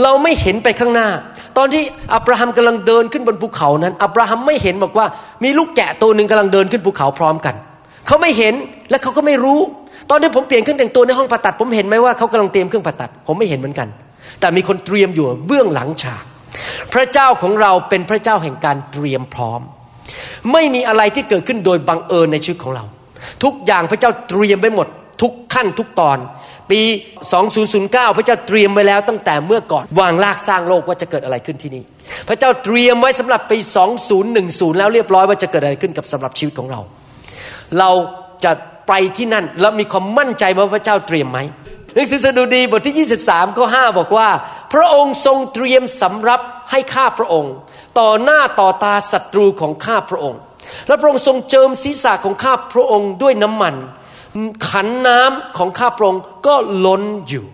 เราไม่เห็นไปข้างหน้า ตอนที่อับราฮัมกำลังเดินขึ้นบนภูเขานั้น อับราฮัมไม่เห็นบอกว่า มีลูกแกะตัวหนึ่งกำลังเดินขึ้นภูเขาพร้อมกัน เขาไม่เห็นและเขาก็ไม่รู้ ตอนที่ผมเปลี่ยนเครื่องแต่งตัวในห้องผ่าตัด ผมเห็นไหมว่าเขากำลังเตรียมเครื่องผ่าตัด ผมไม่เห็นเหมือนกัน แต่มีคนเตรียมอยู่เบื้องหลังฉาก พระเจ้าของเราเป็นพระเจ้าแห่งการเตรียมพร้อม ไม่มีอะไรที่เกิดขึ้นโดยบังเอิญในชีวิตของเรา ทุกอย่างพระเจ้าเตรียมไว้หมด ทุกขั้นทุกตอน ปี 2009 พระเจ้าเตรียมไว้แล้วตั้งแต่เมื่อก่อนวางรากสร้างโลกว่าจะเกิดอะไรขึ้นที่นี่ พระเจ้าเตรียมไว้สำหรับปี 2010 แล้วเรียบร้อยว่าจะเกิดอะไรขึ้นกับสำหรับชีวิตของเรา เราจะ ไปที่นั่น แล้วมีความมั่นใจว่าพระเจ้าเตรียมไหมหนังสือสดุดีบทที่ 23ข้อ5บอกว่า พระองค์ทรงเตรียมสำรับให้ข้าพระองค์ ต่อหน้าต่อตาศัตรูของข้าพระองค์ และพระองค์ทรงเจิมศีรษะของข้าพระองค์ด้วยน้ำมัน ขันน้ำของข้าพระองค์ก็ล้นอยู่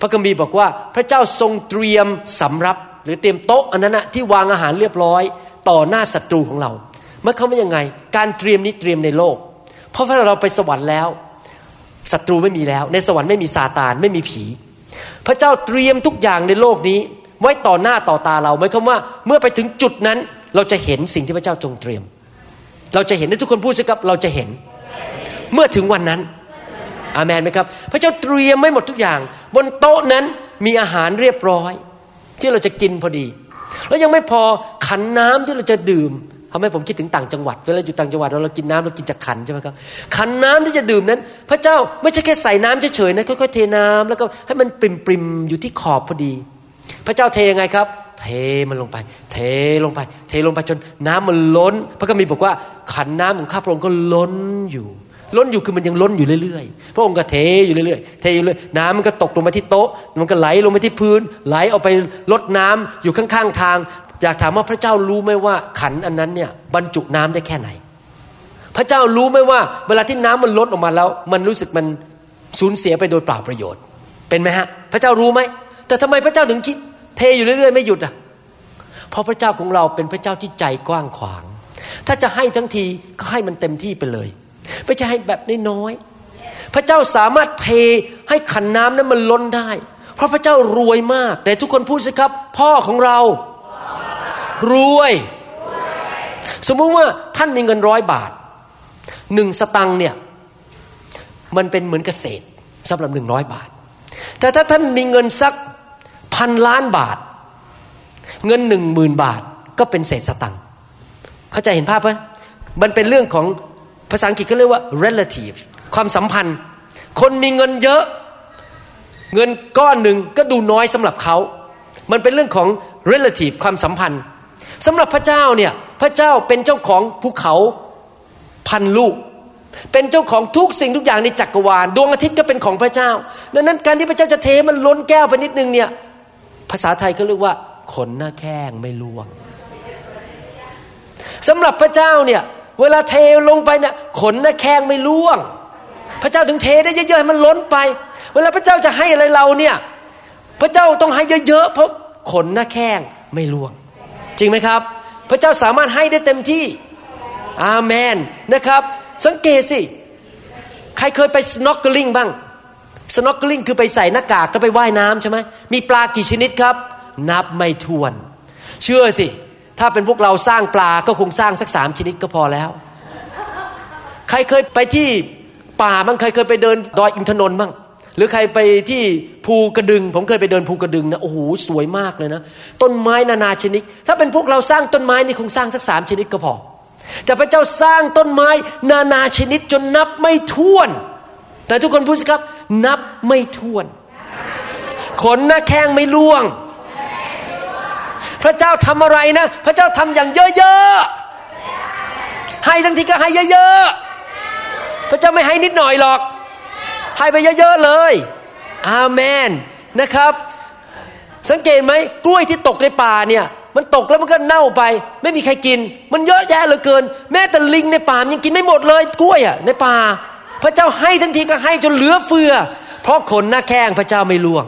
พระคัมภีร์บอกว่าพระเจ้าทรงเตรียมสำรับ หรือเตรียมโต๊ะอันนั้นนะที่วางอาหารเรียบร้อย ต่อหน้าศัตรูของเราเมื่อเขาไม่ยังไง การเตรียมนี้เตรียมในโลก เพราะถ้าเราไปสวรรค์แล้วศัตรูไม่มีแล้ว ในสวรรค์ไม่มีซาตานไม่มีผี พระเจ้าเตรียมทุกอย่างในโลกนี้ ไว้ต่อหน้าต่อตาเราหมายความว่า เมื่อไปถึงจุดนั้น เราจะเห็นสิ่งที่พระเจ้าทรงเตรียม เราจะเห็นให้ทุกคนพูดสิครับเราจะเห็น เมื่อถึงวันนั้นอามันไหมครับ พระเจ้าเตรียมไม่หมดทุกอย่าง บนโต๊ะนั้นมีอาหารเรียบร้อย ที่เราจะกินพอดี แล้วยังไม่พอขันน้ำที่เราจะดื่ม ทำให้ผมคิดถึงต่างจังหวัด เวลาอยู่ต่างจังหวัดเราเรากินน้ำเรากินจากขันใช่ไหมครับ ขันน้ำที่จะดื่มนั้น พระเจ้าไม่ใช่แค่ใส่น้ำเฉยๆนะค่อยๆเทน้ำแล้วก็ให้มันปริมๆอยู่ที่ขอบพอดี พระเจ้าเทยังไงครับ เทมันลงไป เทลงไป เทลงไปจนน้ำมันล้น พระคัมภีร์บอกว่าขันน้ำของข้าพระองค์ก็ล้นอยู่ล้นอยู่คือมันยังล้นอยู่เรื่อยๆ พระองค์ก็เทอยู่เรื่อยๆ เทอยู่เรื่อยน้ำมันก็ตกลงมาที่โต๊ะ มันก็ไหลลงมาที่พื้น ไหลออกไปลดน้ำอยู่ข้างๆทาง อยากถามว่าพระเจ้ารู้ไหมว่าขันอันนั้นเนี่ยบรรจุน้ำได้แค่ไหน พระเจ้ารู้ไหมว่า เวลาที่น้ำมันลดออกมาแล้ว มันรู้สึกมันสูญเสียไปโดยเปล่าประโยชน์ เป็นไหมฮะ พระเจ้ารู้ไหม แต่ทำไมพระเจ้าถึงคิดเทอยู่เรื่อยๆไม่หยุดอะ เพราะพระเจ้าของเราเป็นพระเจ้าที่ใจกว้างขวาง ถ้าจะให้ทั้งทีก็ให้มันเต็มที่ไปเลย ไม่ใช่ให้แบบน้อยๆ พระเจ้าสามารถเทให้ขันน้ำนั้นมันล้นได้ เพราะพระเจ้ารวยมาก แต่ทุกคนพูดสิครับ พ่อของเรา รวย สมมุติว่าท่านมีเงินร้อยบาทหนึ่งสตังค์เนี่ยมันเป็นเหมือนเกษตรสำหรับหนึ่งร้อยบาท แต่ถ้าท่านมีเงินสักพันล้านบาท เงินหนึ่งหมื่นบาทก็เป็นเศษสตังค์เข้าใจเห็นภาพไหมมันเป็นเรื่องของภาษาอังกฤษก็เรียกว่า relative ความสัมพันธ์ คนมีเงินเยอะ เงินก้อนหนึ่งก็ดูน้อยสำหรับเขา มันเป็นเรื่องของ relative ความสัมพันธ์สำหรับพระเจ้าเนี่ยพระเจ้าเป็นเจ้าของภูเขาพันลูก เป็นเจ้าของทุกสิ่งทุกอย่างในจักรวาลดวงอาทิตย์ก็เป็นของพระเจ้า ดังนั้นการที่พระเจ้าจะเทมันล้นแก้วไปนิดนึงเนี่ยภาษาไทยก็เรียกว่า ขนหน้าแข้งไม่ล่วงสำหรับพระเจ้าเนี่ยเวลาเทลงไปเนี่ยขนหน้าแข้งไม่ล่วง พระเจ้าถึงเทได้เยอะๆให้มันล้นไป เวลาพระเจ้าจะให้อะไรเราเนี่ยพระเจ้าต้องให้เยอะๆเพราะ ขนหน้าแข้งไม่ล่วง จริงไหมครับ พระเจ้าสามารถให้ได้เต็มที่อาเมนนะครับ สังเกตสิใครเคยไปสโนว์กลิงบ้างสโนว์กลิงคือไปใส่หน้ากากแล้วไปว่ายน้ำใช่ไหมมีปลากี่ชนิดครับ นับไม่ถ้วน เชื่อสิ ถ้าเป็นพวกเราสร้างปลาก็คงสร้างสักสามชนิดก็พอแล้ว ใครเคยไปที่ป่าบ้างใครเคยไปเดินดอยอินทนนท์บ้าง หรือใครไปที่ภูกระดึง ผมเคยไปเดินภูกระดึงนะโอ้โหสวยมากเลยนะ ต้นไม้นานาชนิด ถ้าเป็นพวกเราสร้างต้นไม้นี่คงสร้างสักสามชนิดก็พอแต่พระเจ้าสร้างต้นไม้นานาชนิดจนนับไม่ถ้วน แต่ทุกคนพูดสิครับ นับไม่ถ้วน ขนหน้าแข้งไม่ล่วง พระเจ้าทำอะไรนะ พระเจ้าทำอย่างเยอะๆให้ทั้งทีก็ให้เยอะๆพระเจ้าไม่ให้นิดหน่อยหรอก ให้ไปเยอะๆเลยอาเมนนะครับ สังเกตไหมกล้วยที่ตกในป่าเนี่ยมันตกแล้วมันก็เน่าไป ไม่มีใครกิน มันเยอะแยะเหลือเกิน แม้แต่ลิงในป่ายังกินไม่หมดเลยกล้วยอะในป่า พระเจ้าให้ทั้งทีก็ให้จนเหลือเฟือ เพราะขนหน้าแข้งพระเจ้าไม่ล่วง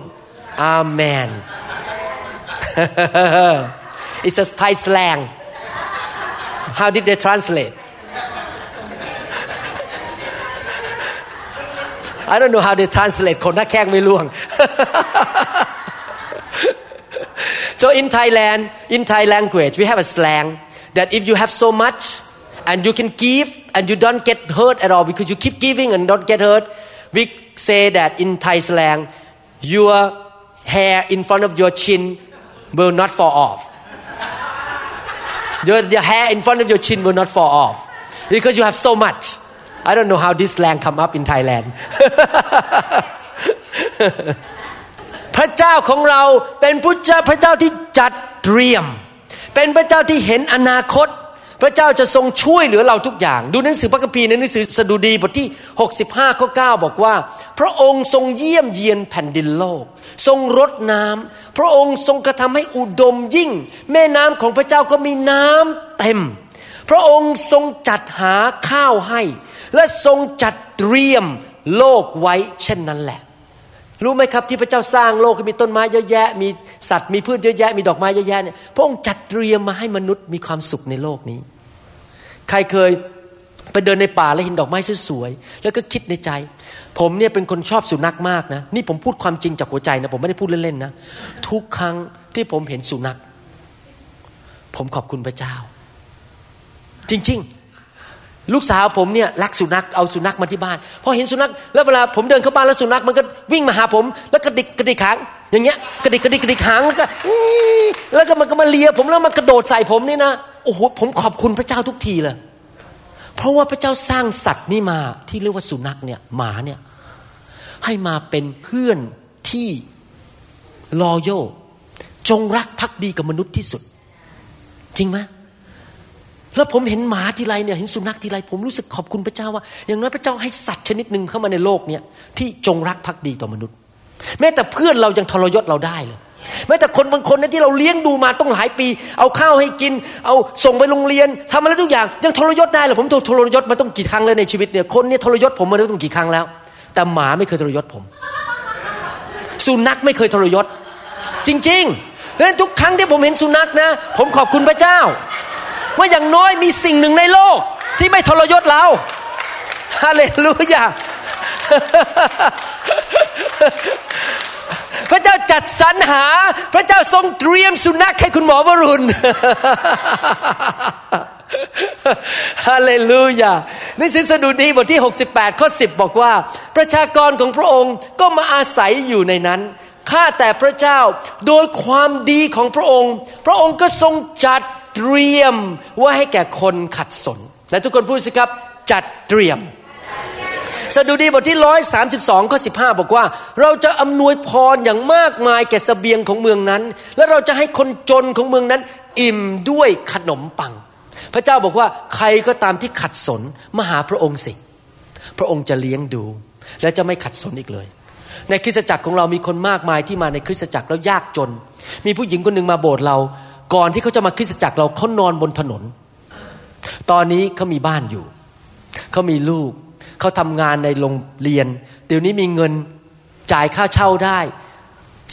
อาเมน It's a Thai slang How did they translate I don't know how they translate คนหน้าแข้งไม่ล่วง so in Thailand in Thai language we have a slang that if you have so much and you can give and you don't get hurt at all because you keep giving and don't get hurt we say that in Thai slang your hair in front of your chin will not fall off your, your hair in front of your chin will not fall off because you have so much I don't know how this slang come up in Thailand พระเจ้าของเราเป็นพระเจ้าพระเจ้าที่จัดเตรียม เป็นพระเจ้าที่เห็นอนาคต พระเจ้าจะทรงช่วยเหลือเราทุกอย่าง ดูหนังสือพระคัมภีร์ในหนังสือสดุดีบทที่ 65ข้อ9บอกว่า พระองค์ทรงเยี่ยมเยียนแผ่นดินโลก ทรงรดน้ำพระองค์ทรงกระทำให้อุดมยิ่ง แม่น้ำของพระเจ้าก็มีน้ำเต็ม พระองค์ทรงจัดหาข้าวให้ และทรงจัดเตรียมโลกไว้เช่นนั้นแหละ รู้ไหมครับที่พระเจ้าสร้างโลกมีต้นไม้เยอะแยะ มีสัตว์มีพืชเยอะแยะ มีดอกไม้เยอะแยะเนี่ยพระองค์จัดเตรียมมาให้มนุษย์มีความสุขในโลกนี้ ใครเคยไปเดินในป่าแล้วเห็นดอกไม้สวยๆแล้วก็คิดในใจ ผมเนี่ยเป็นคนชอบสุนัขมากนะนี่ผมพูดความจริงจากหัวใจนะผมไม่ได้พูดเล่นๆนะทุกครั้งที่ผมเห็นสุนัข ผมขอบคุณพระเจ้า จริง ๆ ลูกสาวผมเนี่ยรักสุนัขเอาสุนัขมาที่บ้านพอเห็นสุนัขแล้วเวลาผมเดินเข้าบ้านแล้วสุนัขมันก็วิ่งมาหาผม แล้วกระดิกกระดิกหางอย่างเงี้ยกระดิกกระดิกกระดิกหางแล้วก็แล้วก็มันก็มาเลียผมแล้วมันกระโดดใส่ผมนี่นะโอ้โหผมขอบคุณพระเจ้าทุกทีเลยเพราะว่าพระเจ้าสร้างสัตว์นี่มาที่เรียกว่าสุนัขเนี่ยหมาเนี่ยให้มาเป็นเพื่อนที่รอโยจงรักภักดีกับมนุษย์ที่สุด จริงไหม แล้วผมเห็นหมาทีไรเนี่ยเห็นสุนัขทีไรผมรู้สึกขอบคุณพระเจ้าว่า อย่างน้อยพระเจ้าให้สัตว์ชนิดหนึ่งเข้ามาในโลกเนี่ยที่จงรักภักดีต่อมนุษย์ แม้แต่เพื่อนเรายังทรยศเราได้เลยแม้แต่คนบางคนนที่เราเลี้ยงดูมาต้องหลายปี เอาข้าวให้กิน เอาส่งไปโรงเรียนทำอะไรทุกอย่างยังทรยศได้เลยผมถูกทรยศมาต้องกี่ครั้งเลยในชีวิตเนี่ยคนเนี่ยทรยศผมมาแล้วต้องกี่ครั้งแล้ว แต่หมาไม่เคยทรยศผม สุนัขไม่เคยทรยศ จริงๆดังนั้นทุกครั้งที่ผมเห็นสุนัขนะ ผมขอบคุณพระเจ้า ว่าอย่างน้อยมีสิ่งหนึ่งในโลก ที่ไม่ทรยศเราฮาเลลูยาพระเจ้าจัดสรรหา พระเจ้าทรงเตรียมสุนัขให้คุณหมอวรุณฮาเลลูยาในสิสดุดีบทที่ 68 ข้อ 10 บอกว่า ประชากรของพระองค์ก็มาอาศัยอยู่ในนั้น ข้าแต่พระเจ้าโดยความดีของพระองค์ พระองค์ก็ทรงจัด เตรียมว่าให้แก่คนขัดสน และทุกคนพูดสิครับจัดเตรียมสดุดีบทที่ร้อยสามสิบสองข้อสิบห้าบอกว่า เราจะอำนวยพรอย่างมากมายแก่สเสบียงของเมืองนั้น และเราจะให้คนจนของเมืองนั้น อิ่มด้วยขนมปัง พระเจ้าบอกว่าใครก็ตามที่ขัดสนมาหาพระองค์สิ พระองค์จะเลี้ยงดู และจะไม่ขัดสนอีกเลย ในคริสตจักรของเรามีคนมากมายที่มาในคริสตจักรแล้วยากจน มีผู้หญิงคนหนึ่งมาโบสถ์เรา ก่อนที่เขาจะมาคริสตจักรเราเขานอนบนถนน ตอนนี้เขามีบ้านอยู่ เขามีลูก เขาทำงานในโรงเรียน เดี๋ยวนี้มีเงินจ่ายค่าเช่าได้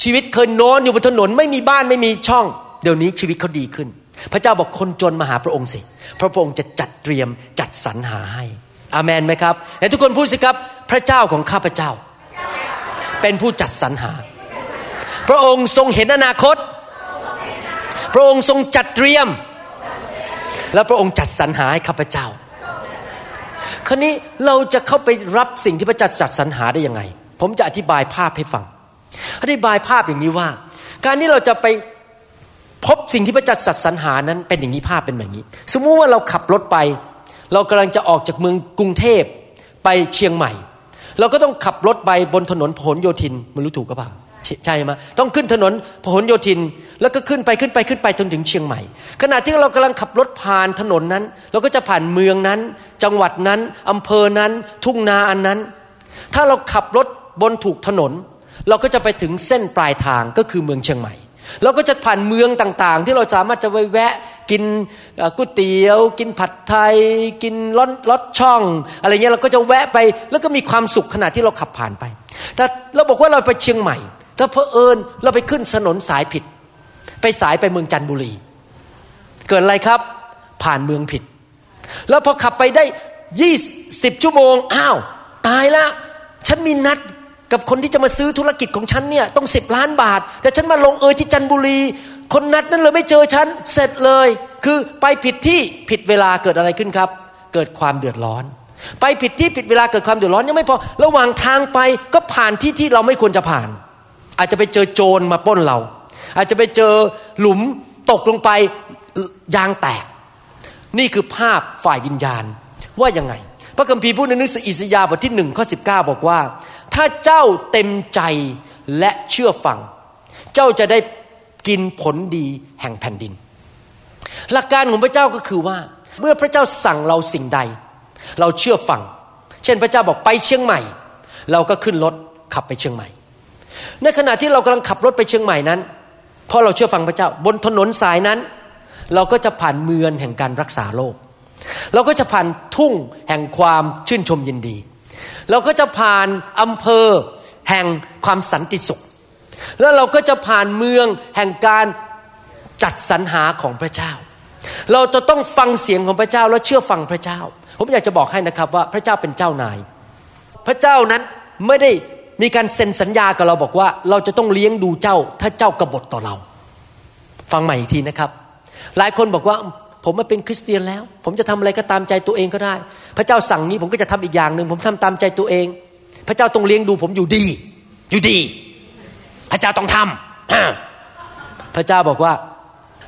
ชีวิตเคยนอนอยู่บนถนน ไม่มีบ้านไม่มีช่อง เดี๋ยวนี้ชีวิตเขาดีขึ้น พระเจ้าบอกคนจนมาหาพระองค์สิ พระองค์จะจัดเตรียมจัดสรรหาให้ อาเมนไหมครับแต่ทุกคนพูดสิครับพระเจ้าของข้าพเจ้า เป็นผู้จัดสรรหา พระองค์ทรงเห็นอนาคต พระองค์ทรงจัดเตรียม และพระองค์จัดสรรหาให้ข้าพเจ้า คราวนี้เราจะเข้าไปรับสิ่งที่พระเจ้าจัดสรรหาได้ยังไง ผมจะอธิบายภาพให้ฟัง อธิบายภาพอย่างนี้ว่า การที่เราจะไปพบสิ่งที่พระเจ้าจัดสรรหานั้นเป็นอย่างนี้ภาพเป็นแบบนี้ สมมุติว่าเราขับรถไป เรากำลังจะออกจากเมืองกรุงเทพไปเชียงใหม่ เราก็ต้องขับรถไปบนถนนพหลโยธินไม่รู้ถูกก็เปล่า ใช่ไหมต้องขึ้นถนนพหลโยธิน แล้วก็ขึ้นไปขึ้นไปขึ้นไปจนถึงเชียงใหม่ ขณะที่เรากำลังขับรถผ่านถนนนั้น เราก็จะผ่านเมืองนั้น จังหวัดนั้นอำเภอนั้น ทุ่งนาอันนั้น ถ้าเราขับรถบนถูกถนน เราก็จะไปถึงเส้นปลายทางก็คือเมืองเชียงใหม่ เราก็จะผ่านเมืองต่างๆ ที่เราสามารถจะไปแวะกินก๋วยเตี๋ยว กินผัดไทย กินรถรถช่อง อะไรเงี้ยเราก็จะแวะไป แล้วก็มีความสุขขณะที่เราขับผ่านไป แต่เราบอกว่าเราไปเชียงใหม่ ถ้าเพอเอิญเราไปขึ้นถนนสายผิด ไปสายไปเมืองจันทบุรี เกิดอะไรครับ ผ่านเมืองผิด แล้วพอขับไปได้ยี่สิบชั่วโมงอ้าวตายละฉันมีนัดกับคนที่จะมาซื้อธุรกิจของฉันเนี่ยต้องสิบล้านบาท แต่ฉันมาลงเอยที่จันทบุรี คนนัดนั้นเลยไม่เจอฉันเสร็จเลย คือไปผิดที่ผิดเวลาเกิดอะไรขึ้นครับ เกิดความเดือดร้อน ไปผิดที่ผิดเวลาเกิดความเดือดร้อนยังไม่พอระหว่างทางไปก็ผ่านที่ที่เราไม่ควรจะผ่าน อาจจะไปเจอโจรมาป้นเรา อาจจะไปเจอหลุมตกลงไปยางแตก นี่คือภาพฝ่ายวิญญาณว่ายังไง พระคัมภีร์พูดในหนังสืออิสยาห์บทที่หนึ่งข้อสิบอกว่า ถ้าเจ้าเต็มใจและเชื่อฟัง เจ้าจะได้กินผลดีแห่งแผ่นดิน หลักการของพระเจ้าก็คือว่า เมื่อพระเจ้าสั่งเราสิ่งใด เราเชื่อฟัง เช่นพระเจ้าบอกไปเชียงใหม่ เราก็ขึ้นรถขับไปเชียงใหม่ ในขณะที่เรากำลังขับรถไปเชียงใหม่นั้น เพราะเราเชื่อฟังพระเจ้า บนถนนสายนั้น เราก็จะผ่านเมืองแห่งการรักษาโรคเราก็จะผ่านทุ่งแห่งความชื่นชมยินดี เราก็จะผ่านอำเภอแห่งความสันติสุข แล้วเราก็จะผ่านเมืองแห่งการจัดสรรหาของพระเจ้า เราจะต้องฟังเสียงของพระเจ้าแล้วเชื่อฟังพระเจ้า ผมอยากจะบอกให้นะครับว่าพระเจ้าเป็นเจ้านาย พระเจ้านั้นไม่ได้ มีการเซ็นสัญญากับเราบอกว่า เราจะต้องเลี้ยงดูเจ้า ถ้าเจ้ากบฏต่อเรา ฟังใหม่อีกทีนะครับ หลายคนบอกว่าผมมาเป็นคริสเตียนแล้ว ผมจะทำอะไรก็ตามใจตัวเองก็ได้ พระเจ้าสั่งนี้ผมก็จะทำอีกอย่างหนึ่งผมทำตามใจตัวเอง พระเจ้าต้องเลี้ยงดูผมอยู่ดี อยู่ดี พระเจ้าต้องทำพระเจ้าบอกว่า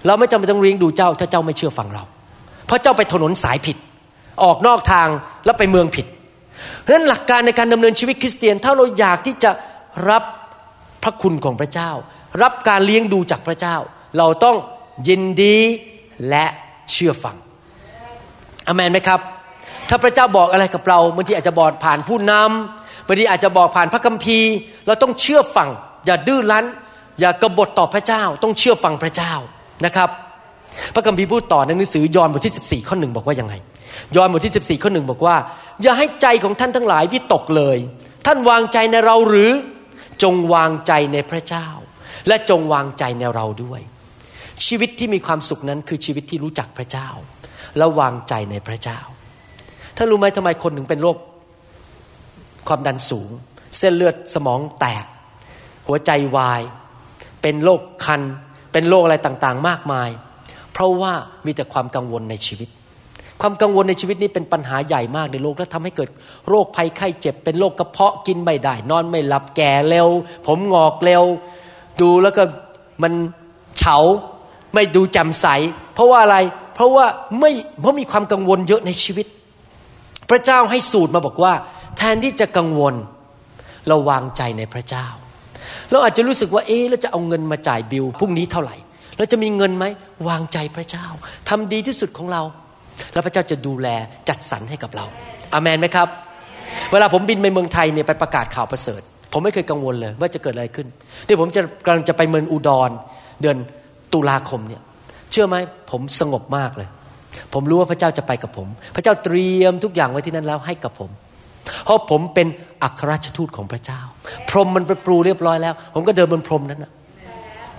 เราไม่จำเป็นต้องเลี้ยงดูเจ้า ถ้าเจ้าไม่เชื่อฟังเรา เพราะเจ้าไปถนนสายผิด ออกนอกทางแล้วไปเมืองผิด เพราะฉะนั้นหลักการในการดำเนินชีวิตคริสเตียน ถ้าเราอยากที่จะรับพระคุณของพระเจ้า รับการเลี้ยงดูจากพระเจ้า เราต้องยินดีและเชื่อฟังอเมนไหมครับ ถ้าพระเจ้าบอกอะไรกับเราบางทีอาจจะบอกผ่านผู้นำบางทีอาจจะบอกผ่านพระคัมภีร์ เราต้องเชื่อฟัง อย่าดื้อรั้น อย่ากบฏต่อพระเจ้า ต้องเชื่อฟังพระเจ้านะครับ พระคัมภีร์พูดต่อในหนังสือยอห์นบทที่ 14 ข้อหนึ่งบอกว่ายังไง ยอห์นบทที่ 14 ข้อหนึ่งบอกว่า อย่าให้ใจของท่านทั้งหลายวิตกเลย ท่านวางใจในเราหรือจงวางใจในพระเจ้า และจงวางใจในเราด้วย ชีวิตที่มีความสุขนั้นคือชีวิตที่รู้จักพระเจ้า และวางใจในพระเจ้าถ้ารู้ไหมทำไมคนถึงเป็นโรคความดันสูง เส้นเลือดสมองแตก หัวใจวาย เป็นโรคคัน เป็นโรคอะไรต่างๆ มากมาย เพราะว่ามีแต่ความกังวลในชีวิต ความกังวลในชีวิตนี้เป็นปัญหาใหญ่มากในโลกและทำให้เกิดโรคภัยไข้เจ็บ เป็นโรคกระเพาะกินไม่ได้ นอนไม่หลับแก่เร็ว ผมงอกเร็ว ดูแล้วก็มันเฉาไม่ดูแจ่มใส เพราะว่าอะไร เพราะว่าไม่เพราะมีความกังวลเยอะในชีวิต พระเจ้าให้สูตรมาบอกว่า แทนที่จะกังวลเราวางใจในพระเจ้า เราอาจจะรู้สึกว่าเอ๊เราจะเอาเงินมาจ่ายบิลพรุ่งนี้เท่าไหร่เราจะมีเงินไหมวางใจพระเจ้าทำดีที่สุดของเรา แล้วพระเจ้าจะดูแลจัดสรรให้กับเราอามันไหมครับ เวลาผมบินไปเมืองไทยเนี่ยไปประกาศข่าวประเสริฐ ผมไม่เคยกังวลเลยว่าจะเกิดอะไรขึ้นที่ผมจะกำลังจะไปเมืองอุดร เดือนตุลาคมเนี่ย เชื่อไหมผมสงบมากเลย ผมรู้ว่าพระเจ้าจะไปกับผม พระเจ้าเตรียมทุกอย่างไว้ที่นั่นแล้วให้กับผม เพราะผมเป็นอัครราชทูตของพระเจ้า พรมมันไปปลูเรียบร้อยแล้ว ผมก็เดินบนพรมนั้นนะ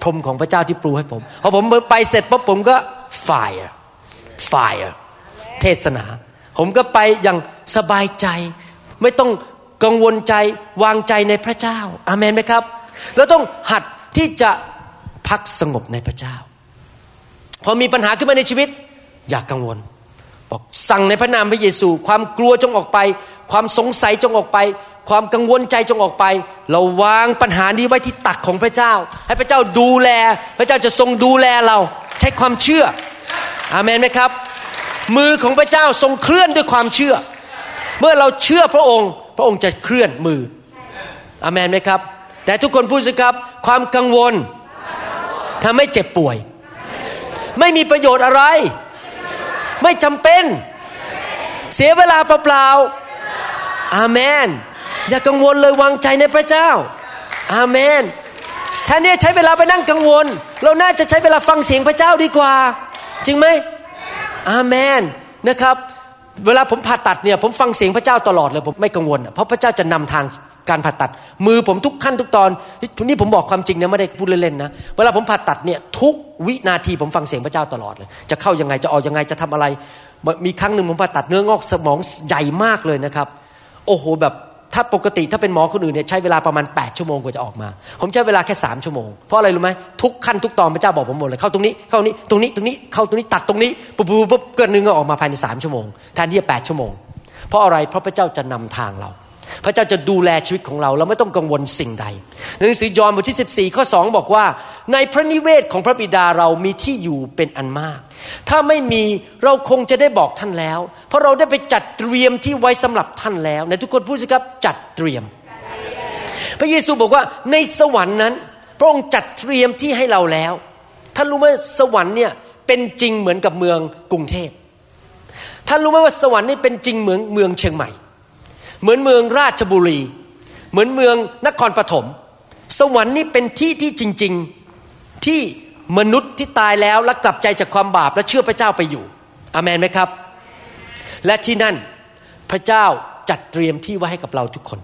พรมของพระเจ้าที่ปลูให้ผมพอผมไปเสร็จปุ๊บผมก็ fire fire เทศนา ผมก็ไปอย่างสบายใจ ไม่ต้องกังวลใจวางใจในพระเจ้า อาเมนไหมครับ แล้วต้องหัดที่จะพักสงบในพระเจ้า พอมีปัญหาขึ้นมาในชีวิต อย่ากกังวล บอกสั่งในพระนามพระเยซู ความกลัวจงออกไป ความสงสัยจงออกไป ความกังวลใจจงออกไป เราวางปัญหานี้ไว้ที่ตักของพระเจ้า ให้พระเจ้าดูแล พระเจ้าจะทรงดูแลเรา ใช้ความเชื่อ อาเมนไหมครับ มือของพระเจ้าทรงเคลื่อนด้วยความเชื่อ เมื่อเราเชื่อพระองค์ พระองค์จะเคลื่อนมืออาเมนไหมครับ แต่ทุกคนพูดสิครับ ความกังวลทำให้เจ็บป่วย ไม่มีประโยชน์อะไร ไม่จำเป็น เสียเวลาเปล่าๆอาเมน อย่ากังวลเลยวางใจในพระเจ้า อาเมนแทนที่ใช้เวลาไปนั่งกังวล เราน่าจะใช้เวลาฟังเสียงพระเจ้าดีกว่า จริงไหม อาเมนนะครับ เวลาผมผ่าตัดเนี่ยผมฟังเสียงพระเจ้าตลอดเลยผมไม่กังวล เพราะพระเจ้าจะนำทางการผ่าตัด มือผมทุกขั้นทุกตอนนี่ผมบอกความจริงนะไม่ได้พูดเล่นๆนะเวลาผมผ่าตัดเนี่ยทุกวินาทีผมฟังเสียงพระเจ้าตลอดเลย จะเข้ายังไงจะออกยังไงจะทำอะไร มีครั้งหนึ่งผมผ่าตัดเนื้องอกสมองใหญ่มากเลยนะครับ โอ้โหแบบ ถ้าปกติถ้าเป็นหมอคนอื่นเนี่ยใช้เวลาประมาณ 8 ชั่วโมงกว่าจะออกมา ผมใช้เวลาแค่ 3 ชั่วโมง เพราะอะไรรู้ไหมทุกขั้นทุกตอนพระเจ้าบอกผมหมดเลยเข้าตรงนี้เข้านี้ตรงนี้ตรงนี้เข้าตรงนี้ตัดตรงนี้ปุ๊บปุ๊บปุบเกิดหนึ่งก็ออกมาภายใน 3 ชั่วโมงแทนที่จะ8ชั่วโมง เพราะอะไรเพราะพระเจ้าจะนำทางเรา พระเจ้าจะดูแลชีวิตของเราเราไม่ต้องกังวลสิ่งใดหนังสือยอห์นบทที่ 14 ข้อ 2 บอกว่า ในพระนิเวศของพระบิดาเรามีที่อยู่เป็นอันมาก ถ้าไม่มีเราคงจะได้บอกท่านแล้ว เพราะเราได้ไปจัดเตรียมที่ไว้สำหรับท่านแล้วในทุกคนพูดสิครับจัดเตรียม พระเยซูบอกว่าในสวรรค์นั้น พระองค์จัดเตรียมที่ให้เราแล้วท่านรู้ไหมสวรรค์เนี่ยเป็นจริงเหมือนกับเมืองกรุงเทพท่านรู้ไหมว่าสวรรค์นี่เป็นจริงเหมือนเมืองเชียงใหม่ เหมือนเมืองราชบุรี เหมือนเมืองนครปฐมสวรรค์นี่เป็นที่ที่จริง ๆ ที่มนุษย์ที่ตายแล้วและกลับใจจากความบาปและเชื่อพระเจ้าไปอยู่อเมนไหมครับ และที่นั่นพระเจ้าจัดเตรียมที่ไว้ให้กับเราทุกคน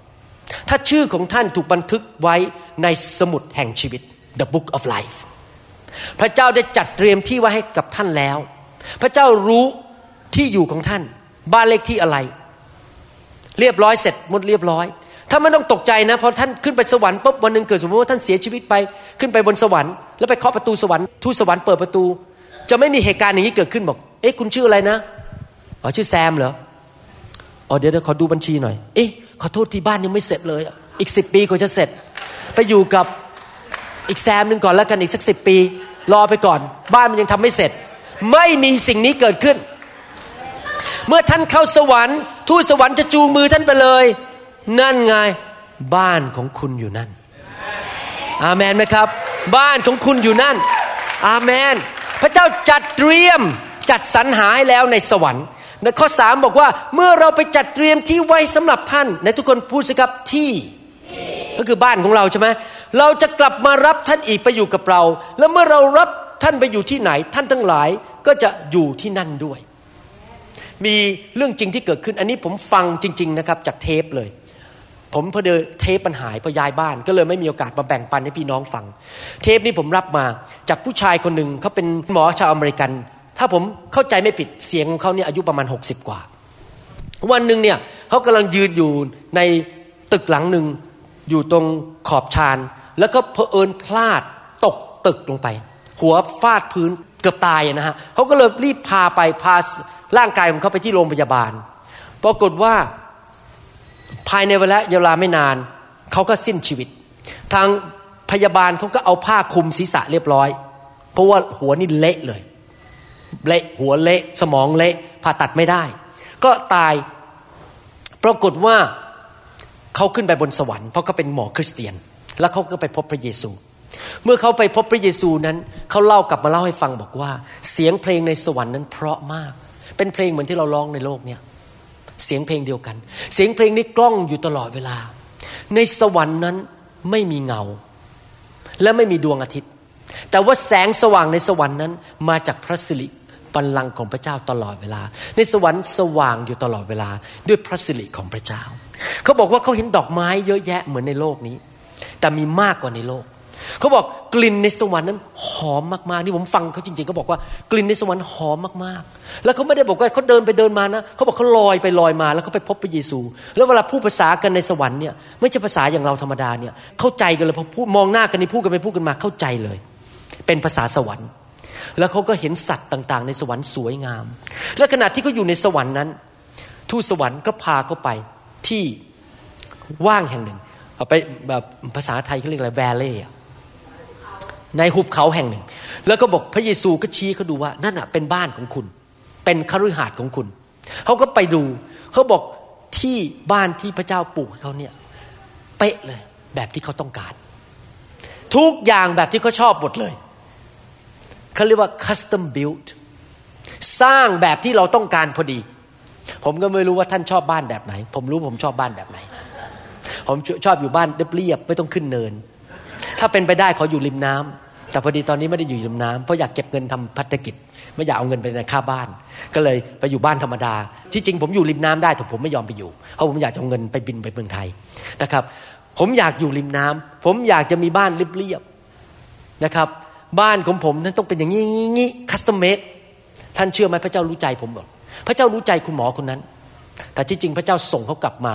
ถ้าชื่อของท่านถูกบันทึกไว้ในสมุดแห่งชีวิต the book of life พระเจ้าได้จัดเตรียมที่ไว้ให้กับท่านแล้ว พระเจ้ารู้ที่อยู่ของท่าน บ้านเลขที่อะไร เรียบร้อยเสร็จหมดเรียบร้อยถ้าไม่ต้องตกใจนะพอท่านขึ้นไปสวรรค์ปุ๊บวันหนึ่งเกิดสมมติว่าท่านเสียชีวิตไปขึ้นไปบนสวรรค์แล้วไปเคาะประตูสวรรค์ทูตสวรรค์เปิดประตู จะไม่มีเหตุการณ์อย่างนี้เกิดขึ้นบอก เอ๊ะคุณชื่ออะไรนะอ๋อชื่อแซมเหรออ๋อเดี๋ยวเดี๋ยวขอดูบัญชีหน่อยเอ๊ะขอโทษที่บ้านยังไม่เสร็จเลย อีกสิบปีก็จะเสร็จ ไปอยู่กับอีกแซมหนึ่งก่อนแล้วกันอีกสักสิบปี รอไปก่อน บ้านมันยังทำไม่เสร็จ ไม่มีสิ่งนี้เกิดขึ้น เมื่อท่านเข้าสวรรค์ ทูตสวรรค์จะจูงมือท่านไปเลย นั่นไงบ้านของคุณอยู่นั่น อาเมนไหมครับ บ้านของคุณอยู่นั่น อาเมน พระเจ้าจัดเตรียมจัดสรรหาให้แล้วในสวรรค์ในข้อสามบอกว่าเมื่อเราไปจัดเตรียมที่ไว้สำหรับท่านในทุกคนพูดสิครับที่ ก็คือบ้านของเราใช่ไหมเราจะกลับมารับท่านอีกไปอยู่กับเรา แล้วเมื่อเรารับท่านไปอยู่ที่ไหน ท่านทั้งหลายก็จะอยู่ที่นั่นด้วย มีเรื่องจริงที่เกิดขึ้น อันนี้ผมฟังจริง ๆนะครับ จากเทปเลย ผมพอเดนเทปมันหายพอย้ายบ้าน ก็เลยไม่มีโอกาสมาแบ่งปันให้พี่น้องฟัง เทปนี้ผมรับมาจากผู้ชายคนหนึ่งเขาเป็นหมอชาวอเมริกัน ถ้าผมเข้าใจไม่ผิดเสียงของเขาเนี่ยอายุประมาณ 60 กว่า วันหนึ่งเนี่ยเขากำลังยืนอยู่ในตึกหลังหนึ่งอยู่ตรงขอบชานแล้วก็เพอเอิญพลาดตกตึกลงไป หัวฟาดพื้นเกือบตายนะฮะเขาก็เลยรีบพาไปพา ร่างกายของเขาไปที่โรงพยาบาล ปรากฏว่าภายในเวลาเวลาไม่นาน เขาก็สิ้นชีวิต ทางพยาบาลเขาก็เอาผ้าคลุมศีรษะเรียบร้อย เพราะว่าหัวนี่เละเลย เละหัวเละสมองเละผ่าตัดไม่ได้ ก็ตายปรากฏว่าเขาขึ้นไปบนสวรรค์เพราะเขาเป็นหมอคริสเตียน แล้วเขาก็ไปพบพระเยซู เมื่อเขาไปพบพระเยซูนั้นเขาเล่ากลับมาเล่าให้ฟังบอกว่า เสียงเพลงในสวรรค์นั้นเพราะมาก เป็นเพลงเหมือนที่เราร้องในโลกเนี้ยเสียงเพลงเดียวกัน เสียงเพลงนี้กล้องอยู่ตลอดเวลา ในสวรรค์นั้นไม่มีเงา และไม่มีดวงอาทิตย์ แต่ว่าแสงสว่างในสวรรค์นั้นมาจากพระสิริบัลลังก์ของพระเจ้าตลอดเวลา ในสวรรค์สว่างอยู่ตลอดเวลาด้วยพระสิริของพระเจ้า เขาบอกว่าเขาเห็นดอกไม้เยอะแยะเหมือนในโลกนี้ แต่มีมากกว่าในโลก เขาบอกกลิ่นในสวรรค์นั้นหอมมากๆนี่ผมฟังเขาจริงๆเขาบอกว่ากลิ่นในสวรรค์หอมมากๆ แล้วเขาไม่ได้บอกว่าเขาเดินไปเดินมานะเขาบอกเขาลอยไปลอยมา แล้วเขาไปพบพระเยซู แล้วเวลาพูดภาษากันในสวรรค์เนี่ยไม่ใช่ภาษาอย่างเราธรรมดาเนี่ยเข้าใจกันเลยพอพูดมองหน้ากันนี่พูดกันไปพูดกันมาเข้าใจเลย เป็นภาษาสวรรค์ แล้วเขาก็เห็นสัตว์ต่างๆ ในสวรรค์สวยงาม และขณะที่เขาอยู่ในสวรรค์นั้น ทูตสวรรค์ก็พาเขาไปที่ว่างแห่งหนึ่งเอาไปแบบภาษาไทยเขาเรียกอะไรแวลเล่ ในหุบเขาแห่งหนึ่ง แล้วก็บอกพระเยซูก็ชี้เขาดูว่านั่นอะเป็นบ้านของคุณ เป็นคฤหาสน์ของคุณเขาก็ไปดูเขาบอกที่บ้านที่พระเจ้าปลูกให้เขาเนี่ยเป๊ะเลย แบบที่เขาต้องการ ทุกอย่างแบบที่เขาชอบหมดเลยเขาเรียกว่า custom built สร้างแบบที่เราต้องการพอดี ผมก็ไม่รู้ว่าท่านชอบบ้านแบบไหน ผมรู้ผมชอบบ้านแบบไหน ผมชอบอยู่บ้านเรียบๆไม่ต้องขึ้นเนิน ถ้าเป็นไปได้ขออยู่ริมน้ำ แต่พอดีตอนนี้ไม่ได้อยู่ริมน้ำเพราะอยากเก็บเงินทำพัฒกิจ ไม่อยากเอาเงินไปในค่าบ้าน ก็เลยไปอยู่บ้านธรรมดา ที่จริงผมอยู่ริมน้ำได้แต่ผมไม่ยอมไปอยู่ เพราะผมอยากจะเอาเงินไปบินไปเมืองไทยนะครับ ผมอยากอยู่ริมน้ำผมอยากจะมีบ้านเรียบๆนะครับ บ้านของผมนั้นต้องเป็นอย่างนี้งี้คัสตอมเมดท่านเชื่อไหมพระเจ้ารู้ใจผมบอกพระเจ้ารู้ใจคุณหมอคนนั้น แต่ที่จริงพระเจ้าส่งเขากลับมา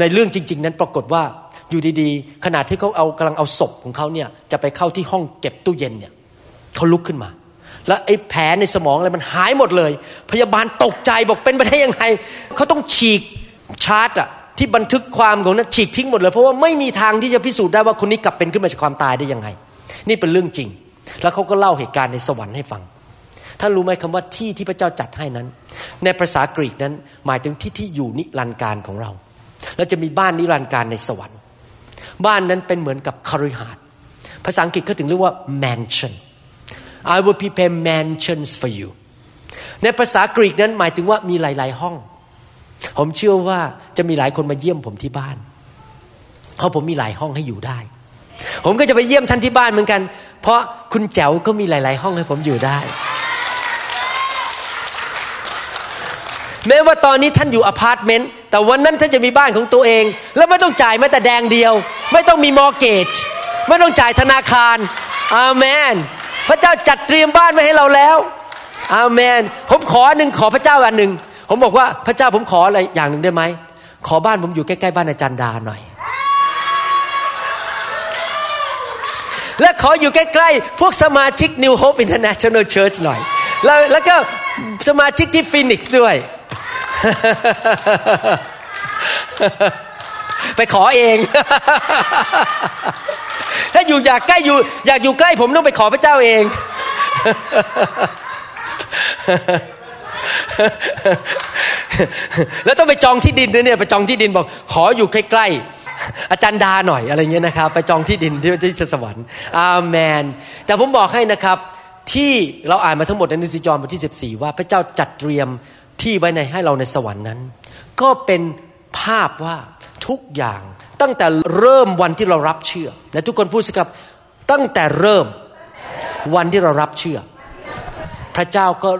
ในเรื่องจริง ๆ นั้นปรากฏว่า อยู่ดีๆ ขณะที่เขาเอากำลังเอาศพของเขาเนี่ยจะไปเข้าที่ห้องเก็บตู้เย็นเนี่ยเขาลุกขึ้นมา แล้วไอ้แผลในสมองอะไรมันหายหมดเลย พยาบาลตกใจบอกเป็นไปได้ยังไงเขาต้องฉีกชาร์ตอะที่บันทึกความของนั้นฉีกทิ้งหมดเลย เพราะว่าไม่มีทางที่จะพิสูจน์ได้ว่าคนนี้กลับเป็นขึ้นมาจากความตายได้ยังไง นี่เป็นเรื่องจริง แล้วเขาก็เล่าเหตุการณ์ในสวรรค์ให้ฟังท่านรู้ไหมคำว่าที่ที่พระเจ้าจัดให้นั้น ในภาษากรีกนั้นหมายถึงที่ที่อยู่นิรันดร์การของเรา แล้วจะมีบ้านนิรันดร์การในสวรรค์ บ้านนั้นเป็นเหมือนกับคฤหาสน์ภาษาอังกฤษเขาถึงเรียกว่า mansion I will prepare mansions for you ในภาษากรีกนั้นหมายถึงว่ามีหลาย ๆ ห้อง ผมเชื่อว่าจะมีหลายคนมาเยี่ยมผมที่บ้าน เพราะผมมีหลายห้องให้อยู่ได้ ผมก็จะไปเยี่ยมท่านที่บ้านเหมือนกัน เพราะคุณแจ๋วก็มีหลาย ๆ ห้องให้ผมอยู่ได้ แม้ว่าตอนนี้ท่านอยู่อพาร์ตเมนต์แต่วันนั้นท่านจะมีบ้านของตัวเอง แล้วไม่ต้องจ่ายแม้แต่แดงเดียว ไม่ต้องมี mortgage ไม่ต้องจ่ายธนาคารอาเมน พระเจ้าจัดเตรียมบ้านไว้ให้เราแล้วอาเมน ผมขอหนึ่งขอพระเจ้าอันหนึ่งผมบอกว่าพระเจ้าผมขออะไรอย่างหนึ่งได้ไหมขอบ้านผมอยู่ใกล้ๆบ้านอาจารย์ดาหน่อย และขออยู่ใกล้ๆพวกสมาชิก New Hope International Church หน่อย แล้วแล้วก็สมาชิกที่ฟินิกซ์ด้วย ไปขอเอง ถ้าอยู่อยากใกล้อยู่ อยากอยู่ใกล้ผมต้องไปขอพระเจ้าเอง แล้วต้องไปจองที่ดินด้วยเนี่ยไปจองที่ดินบอก ขออยู่ใกล้ๆอาจารย์ดาหน่อยอะไรเงี้ยนะครับ ไปจองที่ดินที่ที่สวรรค์อาเมน แต่ผมบอกให้นะครับ ที่เราอ่านมาทั้งหมดในนิสิจอมบทที่ 14 ว่าพระเจ้าจัดเตรียม ที่ไว้ในให้เราในสวรรค์นั้น ก็เป็นภาพว่าทุกอย่างตั้งแต่เริ่มวันที่เรารับเชื่อและทุกคนพูดสิครับตั้งแต่เริ่มวันที่เรารับเชื่อ พระเจ้าก็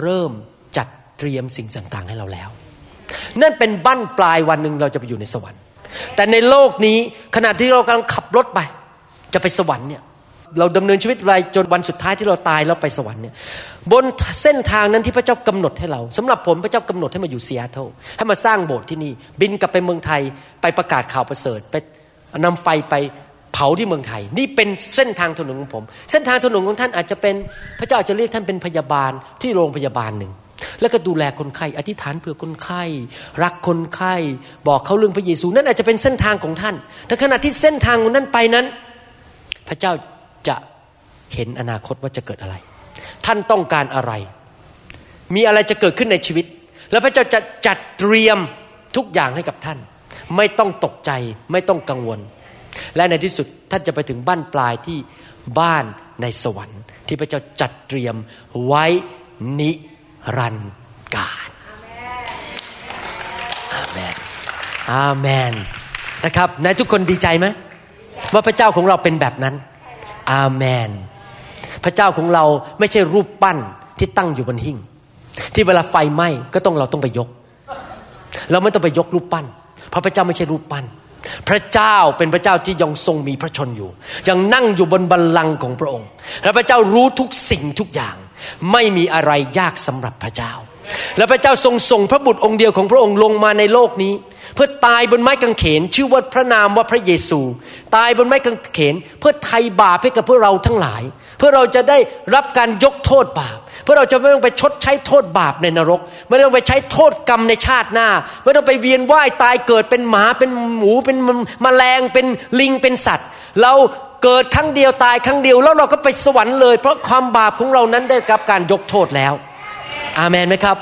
เริ่มจัดเตรียมสิ่งต่างๆให้เราแล้ว นั่นเป็นบั้นปลายวันหนึ่งเราจะไปอยู่ในสวรรค์ แต่ในโลกนี้ขณะที่เรากำลังขับรถไป จะไปสวรรค์เนี่ย เราดำเนินชีวิตไปจนวันสุดท้ายที่เราตายแล้วไปสวรรค์เนี่ยบนเส้นทางนั้นที่พระเจ้ากำหนดให้เราสำหรับผมพระเจ้ากำหนดให้มาอยู่เซีแอตเทิลให้มาสร้างโบสถ์ที่นี่ บินกลับไปเมืองไทยไปประกาศข่าวประเสริฐไปนำไฟไปเผาที่เมืองไทย นี่เป็นเส้นทางถนนของผม เส้นทางถนนของท่านอาจจะเป็นพระเจ้าจะเรียกท่านเป็นพยาบาลที่โรงพยาบาลหนึ่งแล้วก็ดูแลคนไข้อธิษฐานเผื่อคนไข้รักคนไข้บอกเขาเรื่องพระเยซูนั่นอาจจะเป็นเส้นทางของท่านแต่ขณะที่เส้นทางของนั้นไปนั้น พระเจ้า จะเห็นอนาคตว่าจะเกิดอะไร ท่านต้องการอะไร มีอะไรจะเกิดขึ้นในชีวิต แล้วพระเจ้าจะจัดเตรียมทุกอย่างให้กับท่าน ไม่ต้องตกใจไม่ต้องกังวล และในที่สุดท่านจะไปถึงบ้านปลายที่บ้านในสวรรค์ ที่พระเจ้าจัดเตรียมไว้นิรันดร์การอาเมนอาเมนนะครับนายทุกคนดีใจไหมว่าพระเจ้าของเราเป็นแบบนั้น อาเมน พระเจ้าของเราไม่ใช่รูปปั้นที่ตั้งอยู่บนหิ้ง ที่เวลาไฟไหม้ก็ต้องเราต้องไปยก เราไม่ต้องไปยกรูปปั้น เพราะพระเจ้าไม่ใช่รูปปั้น พระเจ้าเป็นพระเจ้าที่ยังทรงมีพระชนอยู่ ยังนั่งอยู่บนบัลลังก์ของพระองค์ และพระเจ้ารู้ทุกสิ่งทุกอย่าง ไม่มีอะไรยากสำหรับพระเจ้าและพระเจ้าทรงส่งพระบุตรองค์เดียวของพระองค์ลงมาในโลกนี้ เพื่อตายบนไม้กางเขน ชื่อว่าพระนามว่าพระเยซู ตายบนไม้กางเขน เพื่อไถ่บาปให้กับพวกเราทั้งหลาย เพื่อเราจะได้รับการยกโทษบาป เพื่อเราจะไม่ต้องไปชดใช้โทษบาปในนรก ไม่ต้องไปใช้โทษกรรมในชาติหน้า ไม่ต้องไปเวียนว่ายตายเกิดเป็นหมาเป็นหมูเป็นมแมลงเป็นลิงเป็นสัตว์ เราเกิดครั้งเดียวตายครั้งเดียวแล้วเราก็ไปสวรรค์เลย เพราะความบาปของเรานั้นได้รับการยกโทษแล้ว อาเมนไหมครับ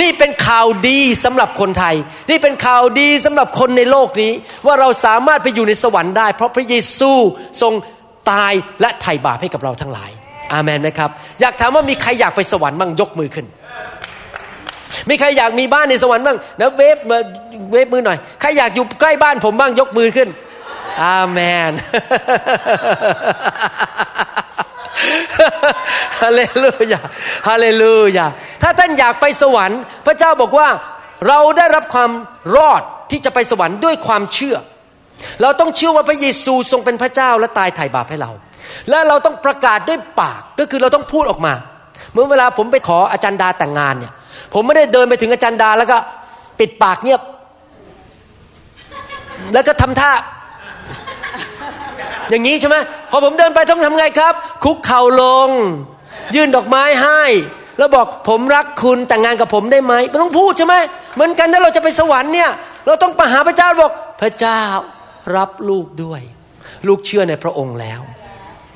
นี่เป็นข่าวดีสำหรับคนไทย นี่เป็นข่าวดีสำหรับคนในโลกนี้ ว่าเราสามารถไปอยู่ในสวรรค์ได้ เพราะพระเยซูทรงตายและไถ่บาปให้กับเราทั้งหลาย อาเมนไหมครับ อยากถามว่ามีใครอยากไปสวรรค์บ้างยกมือขึ้น มีใครอยากมีบ้านในสวรรค์บ้างนะเวฟเวฟมือหน่อย ใครอยากอยู่ใกล้บ้านผมบ้างยกมือขึ้น อาเมน ฮาเลลูยาฮาเลลูยาถ้าท่านอยากไปสวรรค์ พระเจ้าบอกว่าเราได้รับความรอดที่จะไปสวรรค์ด้วยความเชื่อ เราต้องเชื่อว่าพระเยซูทรงเป็นพระเจ้าและตายไถ่บาปให้เรา และเราต้องประกาศด้วยปากก็คือเราต้องพูดออกมา เมื่อเวลาผมไปขออาจารย์ดาแต่งงานเนี่ย ผมไม่ได้เดินไปถึงอาจารย์ดาแล้วก็ปิดปากเงียบ แล้วก็ทำท่า อย่างนี้ใช่ไหมพอผมเดินไปต้องทำไงครับ คุกเข่าลง ยื่นดอกไม้ให้ แล้วบอกผมรักคุณแต่งงานกับผมได้ไหมมันต้องพูดใช่ไหมเหมือนกันถ้าเราจะไปสวรรค์เนี่ย เราต้องไปหาพระเจ้าบอกพระเจ้ารับลูกด้วย ลูกเชื่อในพระองค์แล้ว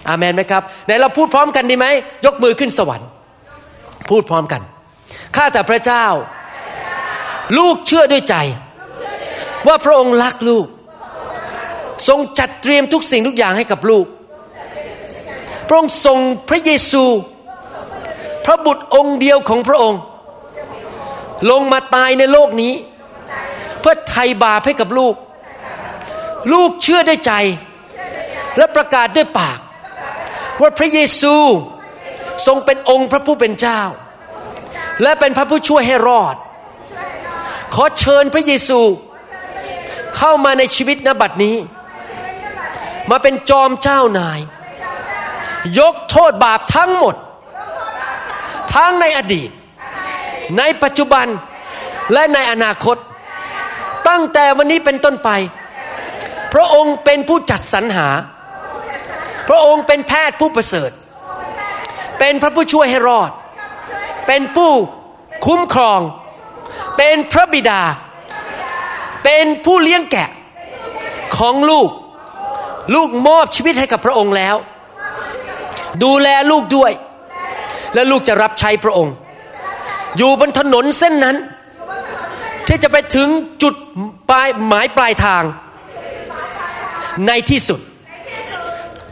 อาเมนไหมครับไหนเราพูดพร้อมกันดีไหมยกมือขึ้นสวรรค์ พูดพร้อมกันข้าแต่พระเจ้า ลูกเชื่อด้วยใจ ว่าพระองค์รักลูก ทรงจัดเตรียมทุกสิ่งทุกอย่างให้กับลูก พระองค์ทรงพระเยซู พระบุตรองค์เดียวของพระองค์ ลงมาตายในโลกนี้ เพื่อไถ่บาปให้กับลูก ลูกเชื่อด้วยใจ และประกาศด้วยปาก ว่าพระเยซูทรงเป็นองค์พระผู้เป็นเจ้า และเป็นพระผู้ช่วยให้รอด ขอเชิญพระเยซูเข้ามาในชีวิตนบัดนี้ มาเป็นจอมเจ้านาย ยกโทษบาปทั้งหมด ทั้งในอดีต ในปัจจุบันและในอนาคต ตั้งแต่วันนี้เป็นต้นไป พระองค์เป็นผู้จัดสรรหา พระองค์เป็นแพทย์ผู้ประเสริฐ เป็นพระผู้ช่วยให้รอด เป็นผู้คุ้มครอง เป็นพระบิดา เป็นผู้เลี้ยงแกะของลูก ลูกมอบชีวิตให้กับพระองค์แล้ว ดูแลลูกด้วย และลูกจะรับใช้พระองค์ อยู่บนถนนเส้นนั้น ที่จะไปถึงจุดปลายหมายปลายทาง ในที่สุด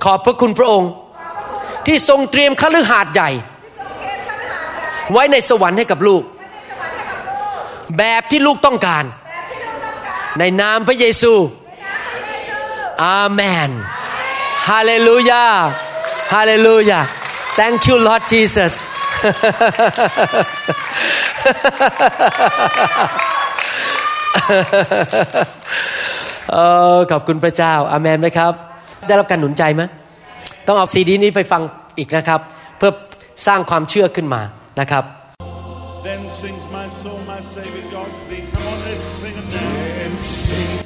ขอบพระคุณพระองค์ ที่ทรงเตรียมคฤหาสน์ใหญ่ ไว้ในสวรรค์ให้กับลูก แบบที่ลูกต้องการ ในนามพระเยซู อาเมนฮาเลลูยาฮาเลลูยา thank you Lord Jesus เออขอบคุณพระเจ้าอาเมนไหมครับ ได้รับการหนุนใจไหมต้องเอาซีดีนี้ไปฟังอีกนะครับ เพื่อสร้างความเชื่อขึ้นมานะครับ
Then sings my soul, my Savior God thee. Come on, let's sing it now.